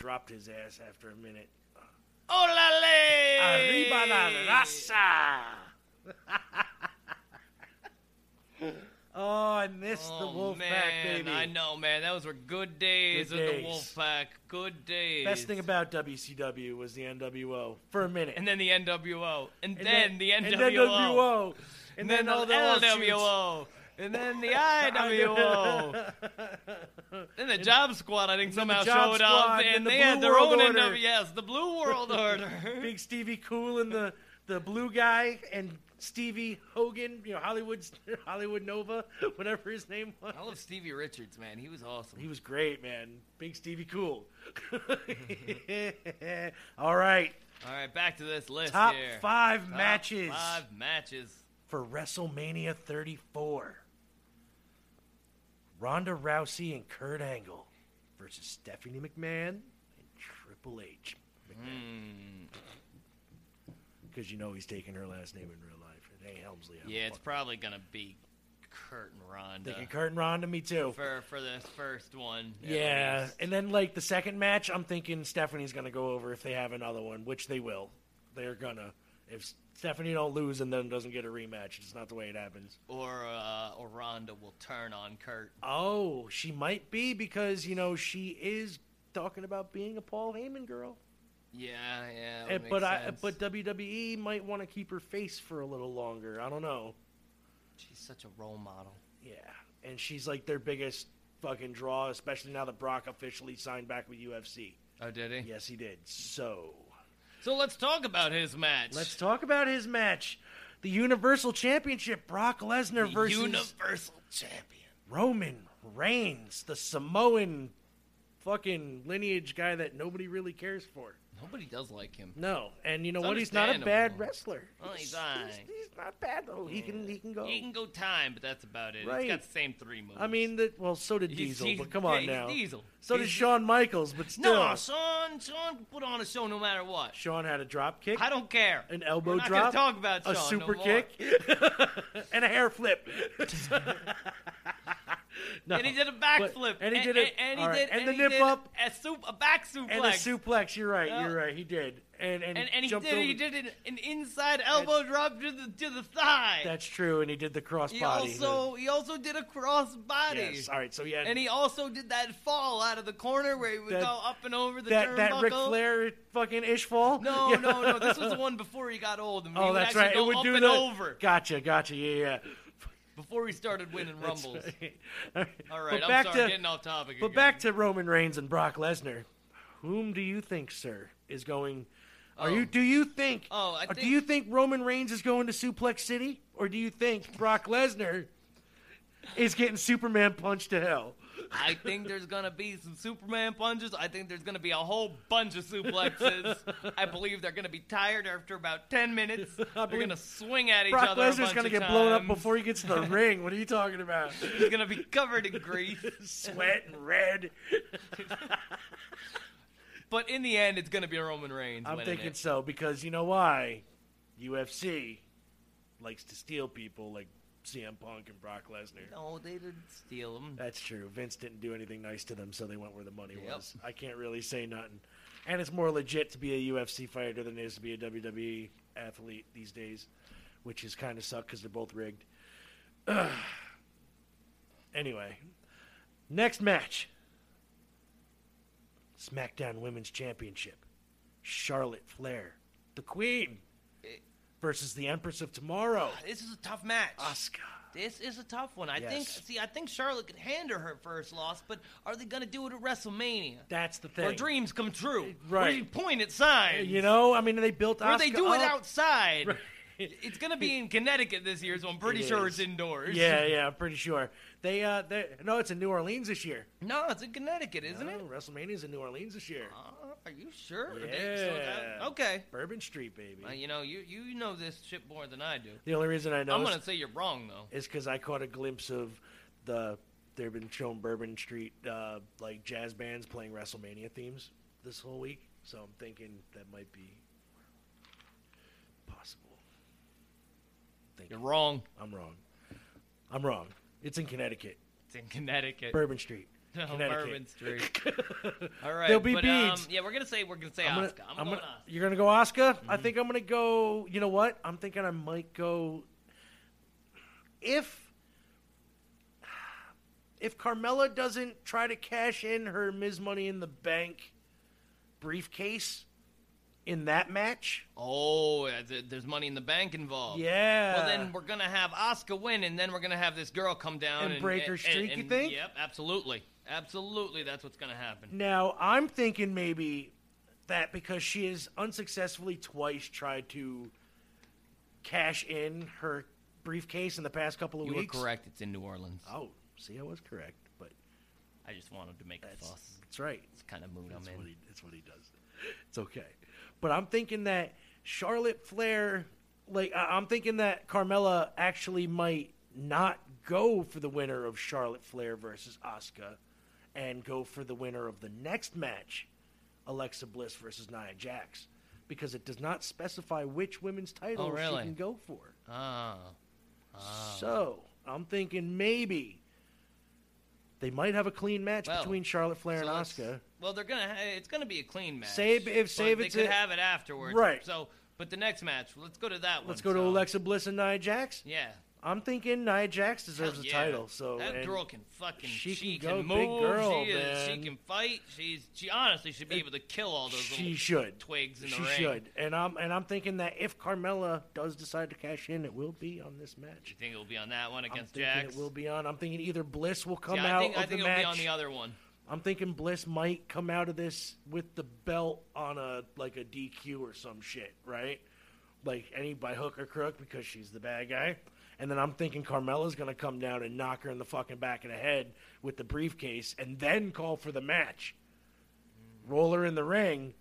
dropped his ass after a minute. Olale! Arriba la raza! oh, I missed the Oh, wolf man, pack, baby. I know, man. Those were good days Good of days. the Wolfpack. Good days. Best thing about WCW was the NWO for a minute. and then the NWO, and, And then, the and NWO, then NWO. and then, all the LWO, and then the IWO, then the Job Squad. I think somehow showed up, Squad, and then the they Blue had their World own Order. Yes, the Blue World Order. Big Stevie Cool and the, the blue guy and Stevie Hogan, you know, Hollywood Hollywood Nova, whatever his name was. I love Stevie Richards, man. He was awesome. He was great, man. Big Stevie Cool. All right. All right, back to this list Top here. five Top matches Five matches. for WrestleMania 34. Ronda Rousey and Kurt Angle versus Stephanie McMahon and Triple H. Hmm. Because you know he's taking her last name in real life. It ain't Helmsley. I'm Yeah, it's probably gonna be Kurt and Ronda thinking Kurt and Ronda, me too. for for this first one. Yeah, and then like the second match, I'm thinking Stephanie's gonna go over if they have another one, which they will. They're gonna. If Stephanie don't lose and then doesn't get a rematch, it's not the way it happens. or uh, or Ronda will turn on Kurt. Oh, she might be because you know she is talking about being a Paul Heyman girl. Yeah, yeah. would but I, but WWE might want to keep her face for a little longer. I don't know. she's such a role model. Yeah, and she's like their biggest fucking draw, especially now that Brock officially signed back with UFC. Oh, did he? Yes, he did. So So let's talk about his match. let's talk about his match. The Universal Championship, Brock Lesnar the versus Universal Champion. Roman Reigns, the Samoan fucking lineage guy that nobody really cares for. Nobody does like him. No, and you know It's what? He's not a bad understandable. wrestler. Well, he's he's, alright. he's not bad though. He can he can go. He can go time, but that's about it. Right. He's got the same three moves. I mean, that well, so did He's- Diesel, he's- but come yeah, on he's now. Diesel. So did He's- Shawn Michaels, but still, No, Shawn. Shawn can put on a show no matter what. Shawn had a drop kick, I don't care. an elbow We're not drop, Gonna talk about a Shawn super no more. kick, and a hair flip. no, And he did a backflip. and he did and, it- and he all right, did and the he nip did up. a, soup, a back suplex. and a suplex. You're right. Yeah. You're right. He did, and and, and, and he jumped did over. he did an, an inside elbow drop to the to the thigh. That's true, and he did the cross he body. also he also did a cross body. yes. All right. So yeah, And he also did that fall out of the corner where he would That- go up and over the that that Ric turnbuckle. Flair fucking ish fall. No, Yeah. no, no. This was the one before he got old. And Oh, that's right. It would do and the over Gotcha, gotcha. Yeah, yeah. Before he started winning rumbles. right. All right, I'm sorry, to- getting off topic. But again. back to Roman Reigns and Brock Lesnar. Whom do you think, sir, is going? Are Oh. you? Do you think? Oh, I or do you think Roman Reigns is going to Suplex City, or do you think Brock Lesnar is getting Superman punched to hell? I think there's gonna be some Superman punches. I think there's gonna be a whole bunch of suplexes. I believe they're gonna be tired after about ten minutes. They're gonna swing at each Brock other. a Lesnar's going to of get blown up before he gets to the ring. What are you talking about? He's gonna be covered in grease. Sweat and red. But in the end, it's gonna be Roman Reigns. I'm thinking it. so because you know why? UFC likes to steal people like CM Punk and Brock Lesnar. No, they didn't steal them. That's true. Vince didn't do anything nice to them, so they went where the money Yep. was. I can't really say nothing. And it's more legit to be a UFC fighter than it is to be a WWE athlete these days, which is kind of suck because they're both rigged. anyway, next match SmackDown Women's Championship. Charlotte Flair, the Queen, eh, versus the Empress of Tomorrow, This is a tough match. Asuka. This is a tough one. I think. See, I think Charlotte could hand her her first loss, but are they gonna do it at WrestleMania? That's the thing. Where dreams come true. Right. Where you point at signs. You know, I mean, they built Where they Asuka do it outside. Right. It's gonna be in Connecticut this year, so I'm pretty It sure is. it's indoors. Yeah, yeah, I'm pretty sure. They, uh, they, no, it's in New Orleans this year. No, it's in Connecticut, isn't no, it? WrestleMania's in New Orleans this year. Uh, are you sure? Are Yeah. they still that- Okay. Bourbon Street, baby. Uh, you know, you you know this shit more than I do. the only reason I know I'm is, gonna say you're wrong though. is because I caught a glimpse of the they've been showing Bourbon Street uh, like jazz bands playing WrestleMania themes this whole week. So I'm thinking that might be possible. Thinking. You're wrong. I'm wrong. I'm wrong. It's in Connecticut, It's in Connecticut. Bourbon Street. No. Bourbon Street. All right. There'll be but, beads. Um, yeah, we're gonna say we're gonna say I'm gonna, Asuka. I'm, I'm going gonna- Asuka. You're gonna go Asuka? I Mm-hmm. think I'm gonna go. You know what? I'm thinking I might go. If if Carmella doesn't try to cash in her Ms. Money in the Bank briefcase in that match, Oh, yeah, th- there's money in the bank involved. yeah. Well, then we're gonna have Asuka win, and then we're gonna have this girl come down And and, break her streak, you think? Yep, absolutely, absolutely. That's what's gonna happen. Now I'm thinking maybe that because she has unsuccessfully twice tried to cash in her briefcase in the past couple of You were weeks. correct. It's in New Orleans. Oh, see, I was correct, but I just wanted to make a fuss. that's right. It's kind of mood That's I'm what in. he that's what he does. It's okay, but I'm thinking that Charlotte Flair, like I'm thinking that Carmella actually might not go for the winner of Charlotte Flair versus Asuka, and go for the winner of the next match, Alexa Bliss versus Nia Jax, because it does not specify which women's title Oh, really? she can go for. Ah, So I'm thinking maybe they might have a clean match Well, between Charlotte Flair so and Asuka. Well, they're gonna. Ha- it's gonna be a clean match. Save- if- save they could a- have it afterwards. Right. So, but the next match, let's go to that one. Let's go to Alexa Bliss and Nia Jax. Yeah. I'm thinking Nia Jax deserves Hell a title. So that girl can fucking she she, can can, go, big move. girl, she, is, she can fight. She's she honestly should be able to kill all those she little should. twigs in the She ring. should. And I'm and I'm thinking that if Carmella does decide to cash in, it will be on this match. You think it'll be on that one I'm against Jax? it will be on. I'm thinking either Bliss will come yeah, out I think of I think the it'll match. be on the other one. I'm thinking Bliss might come out of this with the belt on a like a DQ or some shit, right? Like any by hook or crook because she's the bad guy. And then I'm thinking Carmella's gonna come down and knock her in the fucking back of the head with the briefcase and then call for the match. Roll her in the ring,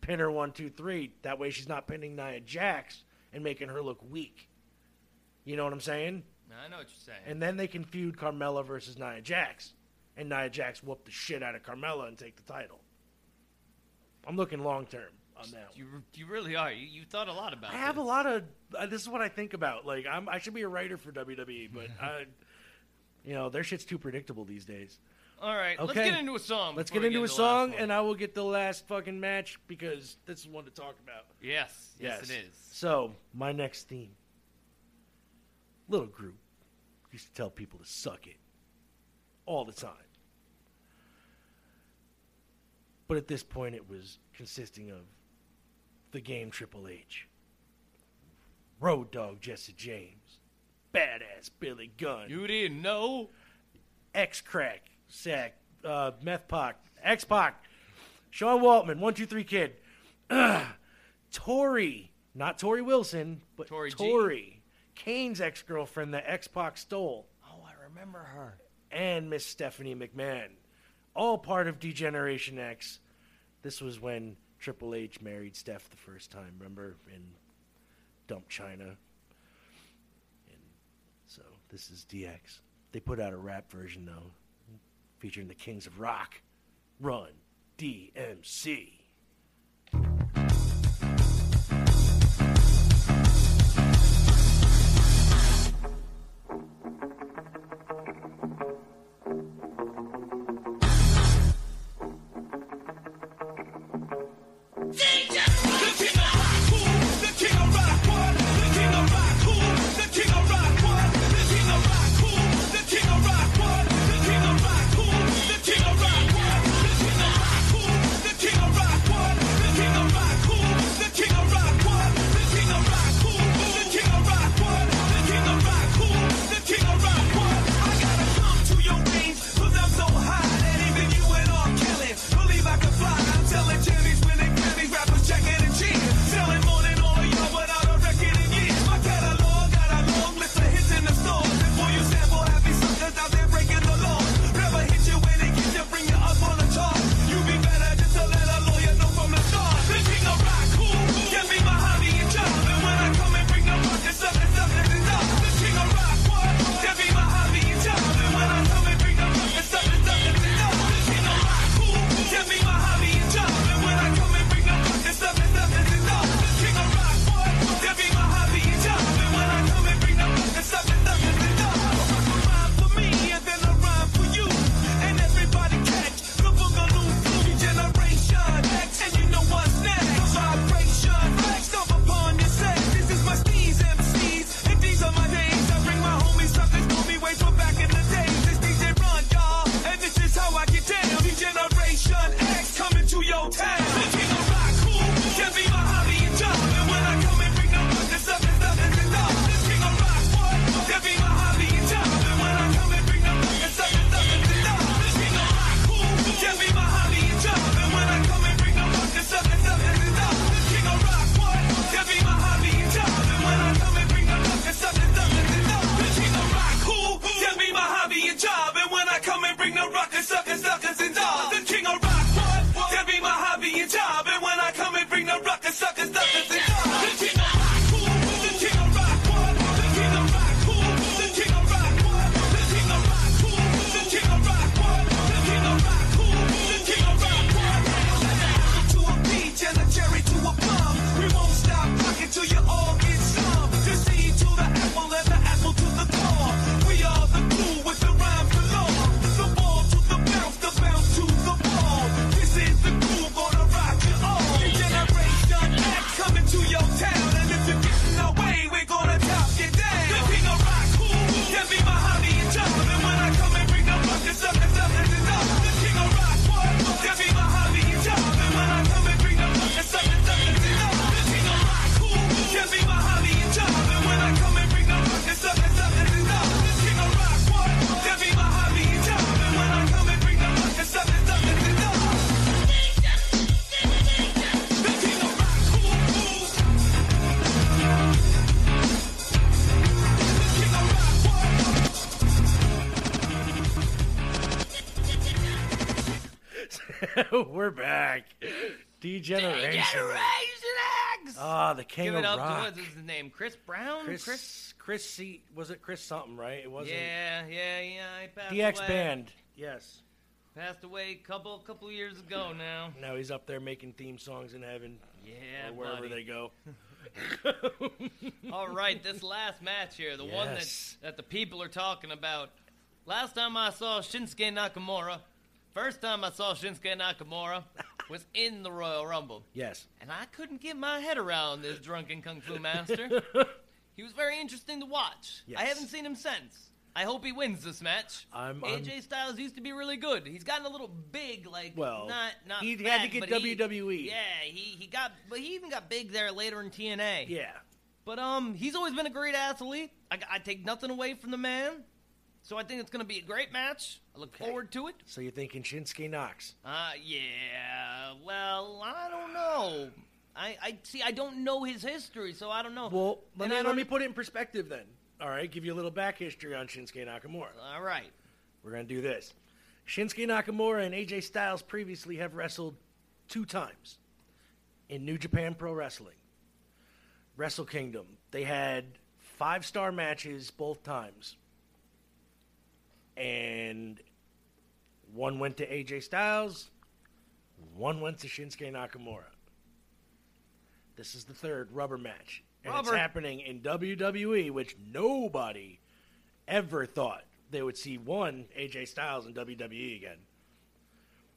pin her one, two, three. That way she's not pinning Nia Jax and making her look weak. You know what I'm saying? I know what you're saying. And then they can feud Carmella versus Nia Jax. And Nia Jax whoop the shit out of Carmella and take the title. I'm looking long term on that. you you really are. You you thought a lot about. I have a lot of. Uh, this is what I think about. Like I'm, I should be a writer for WWE, but I, you know, their shit's too predictable these days. All right, okay. let's get into a song. Let's get into a song, and I will get the last fucking match because this is one to talk about. yes, yes, it is. So my next theme, little group, used to tell people to suck it all the time. But at this point, it was consisting of the game Triple H, Road Dog Jesse James, Badass Billy Gunn, You didn't know. X Crack, Sack, uh, Meth Pac, X Pac, Sean Waltman, One Two Three Kid, Ugh. Tori, not Torrie Wilson, but Tori Tori, Kane's ex girlfriend that X Pac stole, Oh, I remember her. and Miss Stephanie McMahon, all part of Degeneration X. This was when Triple H married Steph the first time, remember, in Dump China. And so this is DX. They put out a rap version though, featuring the Kings of Rock. Run DMC. We're back. Degeneration. Generation X. Ah, the king Give of it up rock. to what's his name? Chris Brown. Chris, Chris, C. Was it Chris something? Right? It wasn't. Yeah, yeah, yeah. DX away. Band. Yes. Passed away a couple couple years ago now. Now he's up there making theme songs in heaven Yeah, or wherever buddy. they go. All right, this last match here, the one that that the people are talking about. Last time I saw Shinsuke Nakamura, first time I saw Shinsuke Nakamura was in the Royal Rumble, Yes. and I couldn't get my head around this drunken kung fu master. he was very interesting to watch. Yes. I haven't seen him since. I hope he wins this match. I'm- I'm- AJ Styles used to be really good. He's gotten a little big, like Well, not not. he had to get but he- WWE. yeah, he he got, but he even got big there later in TNA. Yeah. But um, he's always been a great athlete. I, I take nothing away from the man. So I think it's going to be a great match. Look forward to it. So you're thinking Shinsuke Knox? Uh, yeah. Well, I don't know. I, I see. I don't know his history, so I don't know. Well, let And me let me put it in perspective then. All right, give you a little back history on Shinsuke Nakamura. All right. We're gonna do this. Shinsuke Nakamura and AJ Styles previously have wrestled two times in New Japan Pro Wrestling. Wrestle Kingdom. They had five star matches both times. And one went to AJ Styles, one went to Shinsuke Nakamura. This is the third rubber match. And Rubber. it's happening in WWE, which nobody ever thought they would see one AJ Styles in WWE again.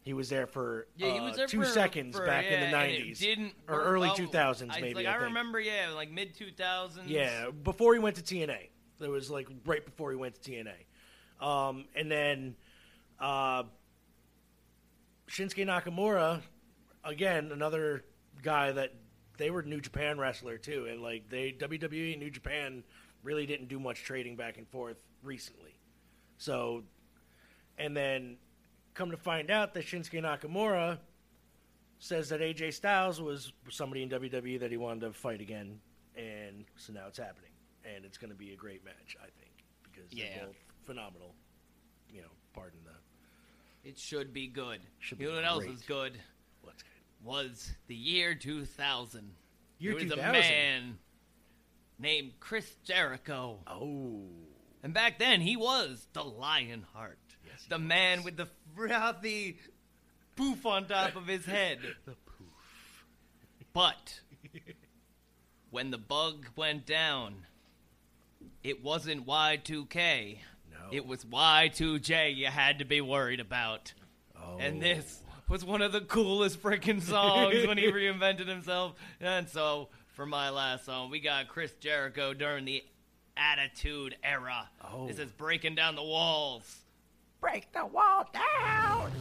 He was there for Yeah, he uh, was there two for, seconds for- back yeah, in the nineties didn't or early two thousands, I- maybe. Like, I, I, remember, yeah, like mid two thousands. Yeah, before he went to TNA. It was like right before he went to TNA. Um, and then uh, Shinsuke Nakamura, again, another guy that they were New Japan wrestler too, and like they WWE and New Japan really didn't do much trading back and forth recently. So, and then come to find out that Shinsuke Nakamura says that AJ Styles was somebody in WWE that he wanted to fight again, and so now it's happening, and it's going to be a great match, I think, because Yeah. they're both phenomenal. You know, pardon the It should be good. Should you be know what else great. is good? what's good. Was the year 2000. Year there was 2000. a man named Chris Jericho. Oh, And back then, he was the Lionheart. Yes, he the man with the frothy poof on top of his head. the poof. But when the bug went down, it wasn't Y2K. No. It was Y2J you had to be worried about. Oh. And this was one of the coolest freaking songs when he reinvented himself. And so, for my last song, we got Chris Jericho during the Attitude Era. Oh. This is Breaking Down the Walls. break the wall down.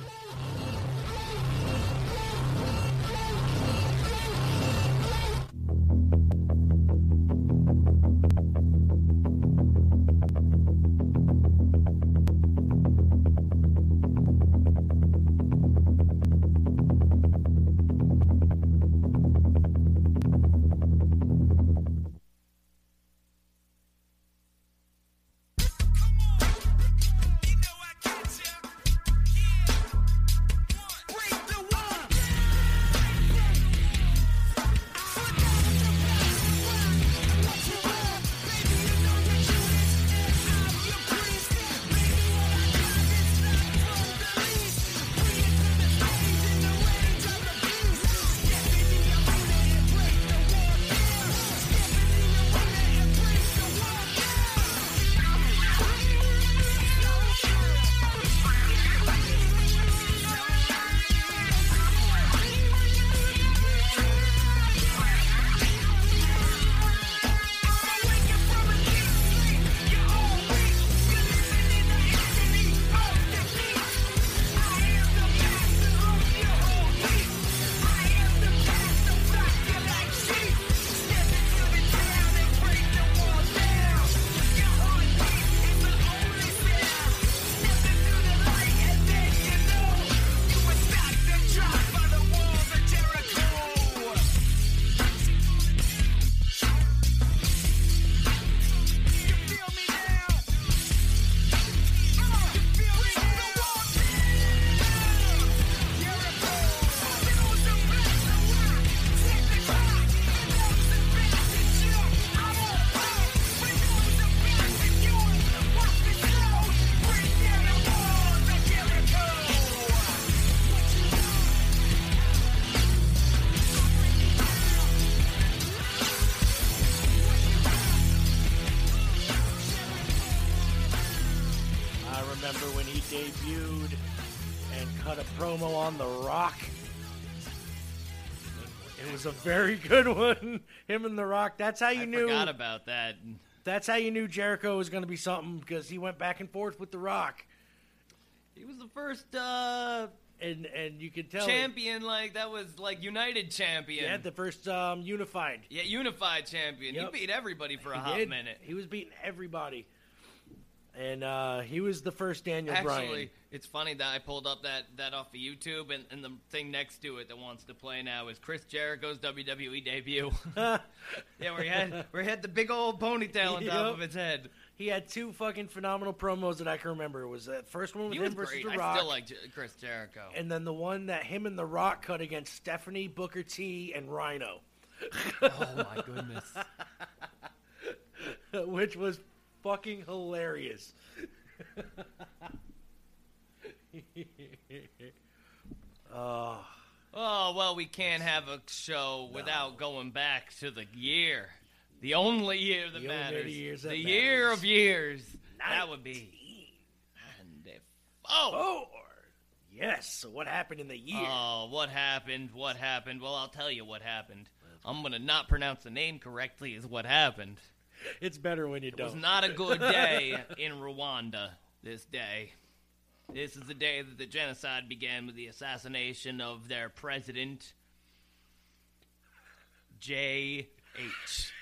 Was a very good one. Him and The Rock. That's how you I knew. forgot about that. That's how you knew Jericho was going to be something because he went back and forth with The Rock, He was the first uh, and and you could tell champion, like that was like United champion. Yeah, the first um, unified. Yeah, unified champion. Yep. He beat everybody for a He hot did. minute. He was beating everybody, and uh, he was the first Daniel Actually, Bryan. it's funny that I pulled up that, that off of YouTube, and, and the thing next to it that wants to play now is Chris Jericho's WWE debut. yeah, where he had where he had the big old ponytail on top Yep. of his head. He had two fucking phenomenal promos that I can remember. It was the first one with He him versus great. The Rock? I still like Chris Jericho. and then the one that him and The Rock cut against Stephanie Booker T and Rhino, oh my goodness! which was fucking hilarious. oh, Oh well, we can't have a show without going back to the year, the only year that The matters, that the year of years. That would be. Oh, oh, yes. So what happened in the year? Oh, what happened? What happened? Well, I'll tell you what happened. I'm gonna not pronounce the name correctly. Is what happened. It's better when you It was don't. not a good day in Rwanda. This day. This is the day that the genocide began with the assassination of their president, J.H.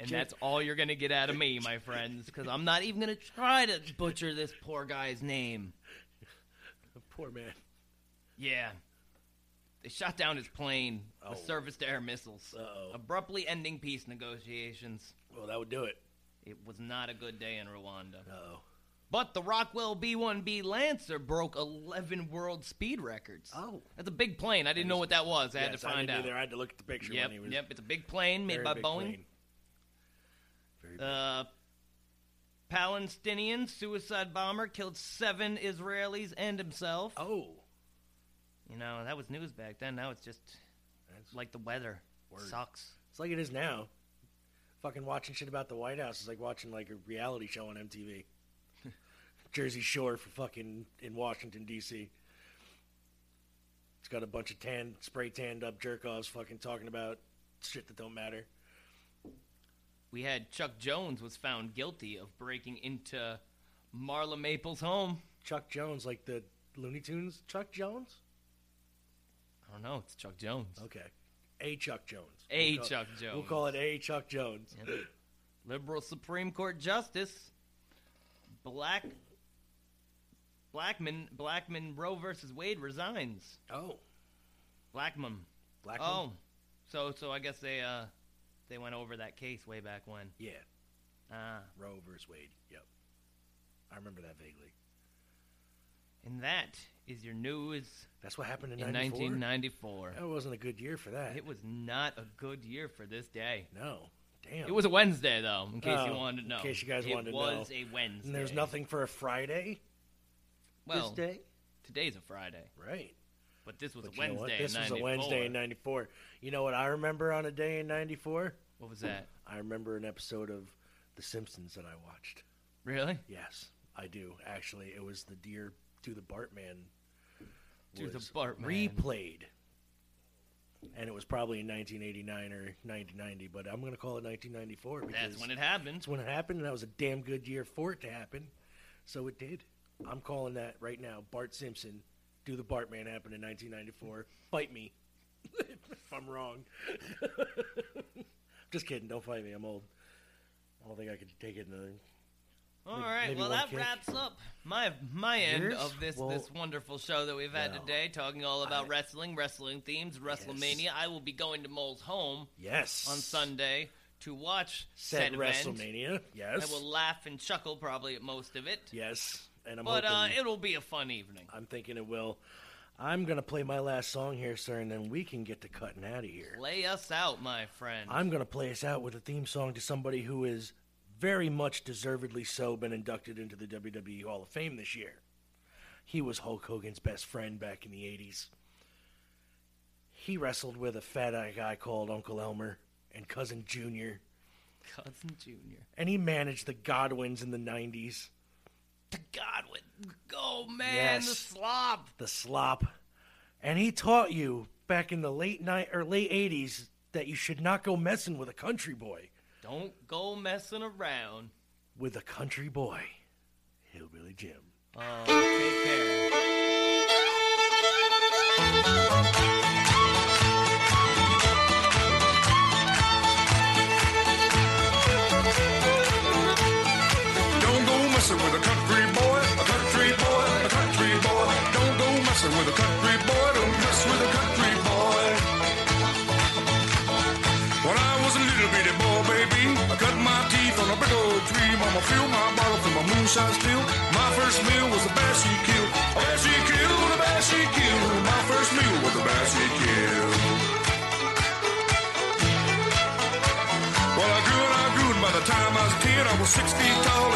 And J- that's all you're gonna get out of me, my friends, because I'm not even gonna try to butcher this poor guy's name. Poor man. Yeah. They shot down his plane with Oh. surface to air missiles, Uh-oh. abruptly ending peace negotiations. Well, that would do it. It was not a good day in Rwanda. Oh. But the Rockwell B1B Lancer broke 11 world speed records. Oh. That's a big plane. I didn't know what that was. I had to find I out. didn't either. I had to look at the picture Yep, when he was. yep. It's a big plane made very by big Boeing. plane. Very big. Uh, Palestinian suicide bomber killed seven Israelis and himself. oh. You know, that was news back then. Now it's just That's- like the weather. Word. Sucks. It's like it is now. Fucking watching shit about the White House is like watching like a reality show on MTV. Jersey Shore for fucking in Washington D.C. It's got a bunch of tan, spray tanned up jerk offs fucking talking about shit that don't matter. We had Chuck Jones was found guilty of breaking into Marla Maples' home. Chuck Jones, like the Looney Tunes Chuck Jones. I don't know. It's Chuck Jones. Okay, a Chuck Jones. A We'll Chuck Jones. We'll call it a Chuck Jones. Yep. Liberal Supreme Court Justice Black Blackmun Blackmun Roe versus Wade resigns. Oh, Blackmun. Black. Oh, so so I guess they uh they went over that case way back when. yeah, Ah, Roe versus Wade. Yep, I remember that vaguely. and that is your news That's what happened in, in 1994. That wasn't a good year for that. It was not a good year for this day. no, damn. It was a Wednesday though, in case you Oh, wanted to know. in case you guys it wanted to know. It was a Wednesday. And there's nothing for a Friday well, this day, today's a Friday, right? but this was But a? Wednesday. This in was a 94. Wednesday in '94. You know what I remember on a day in '94? What was that? I remember an episode of The Simpsons that I watched. Really? Yes, I do. Actually, it was the Deer to the Bartman. To the Bartman. replayed, and it was probably in 1989 or 1990, but I'm going to call it 1994 because That's when it happened. That's when it happened, and that was a damn good year for it to happen. So it did. I'm calling that right now. Bart Simpson, do the Bartman happen in 1994? Fight me if I'm wrong. Just kidding. Don't fight me. I'm old. I don't think I could take it another. All Maybe- right, maybe well that kick. wraps up my my end Yours? of this Well, this wonderful show that we've had well, today, talking all about I- wrestling, wrestling themes, WrestleMania. I will be going to Mole's home Yes. on Sunday to watch Said said event. WrestleMania. Yes. I will laugh and chuckle probably at most of it, Yes. And I'm but uh, it'll be a fun evening. I'm thinking it will. I'm gonna play my last song here, sir, and then we can get to cutting out of here. Lay us out, my friend. I'm going to play us out with a theme song to somebody who is very much deservedly so, been inducted into the WWE Hall of Fame this year. He was Hulk Hogan's best friend back in the 80s. He wrestled with a fat guy called Uncle Elmer and Cousin Junior. Cousin Junior. And he managed the Godwinns in the 90s. The Godwinn. Oh, man. Yes. The slop. The slop. And he taught you back in the late night or late 80s that you should not go messing with a country boy. Don't go messing around with a country boy, Hillbilly Jim. Uh, take care. six feet tall.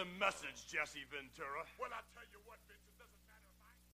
the message, Jesse Ventura. Well, I tell you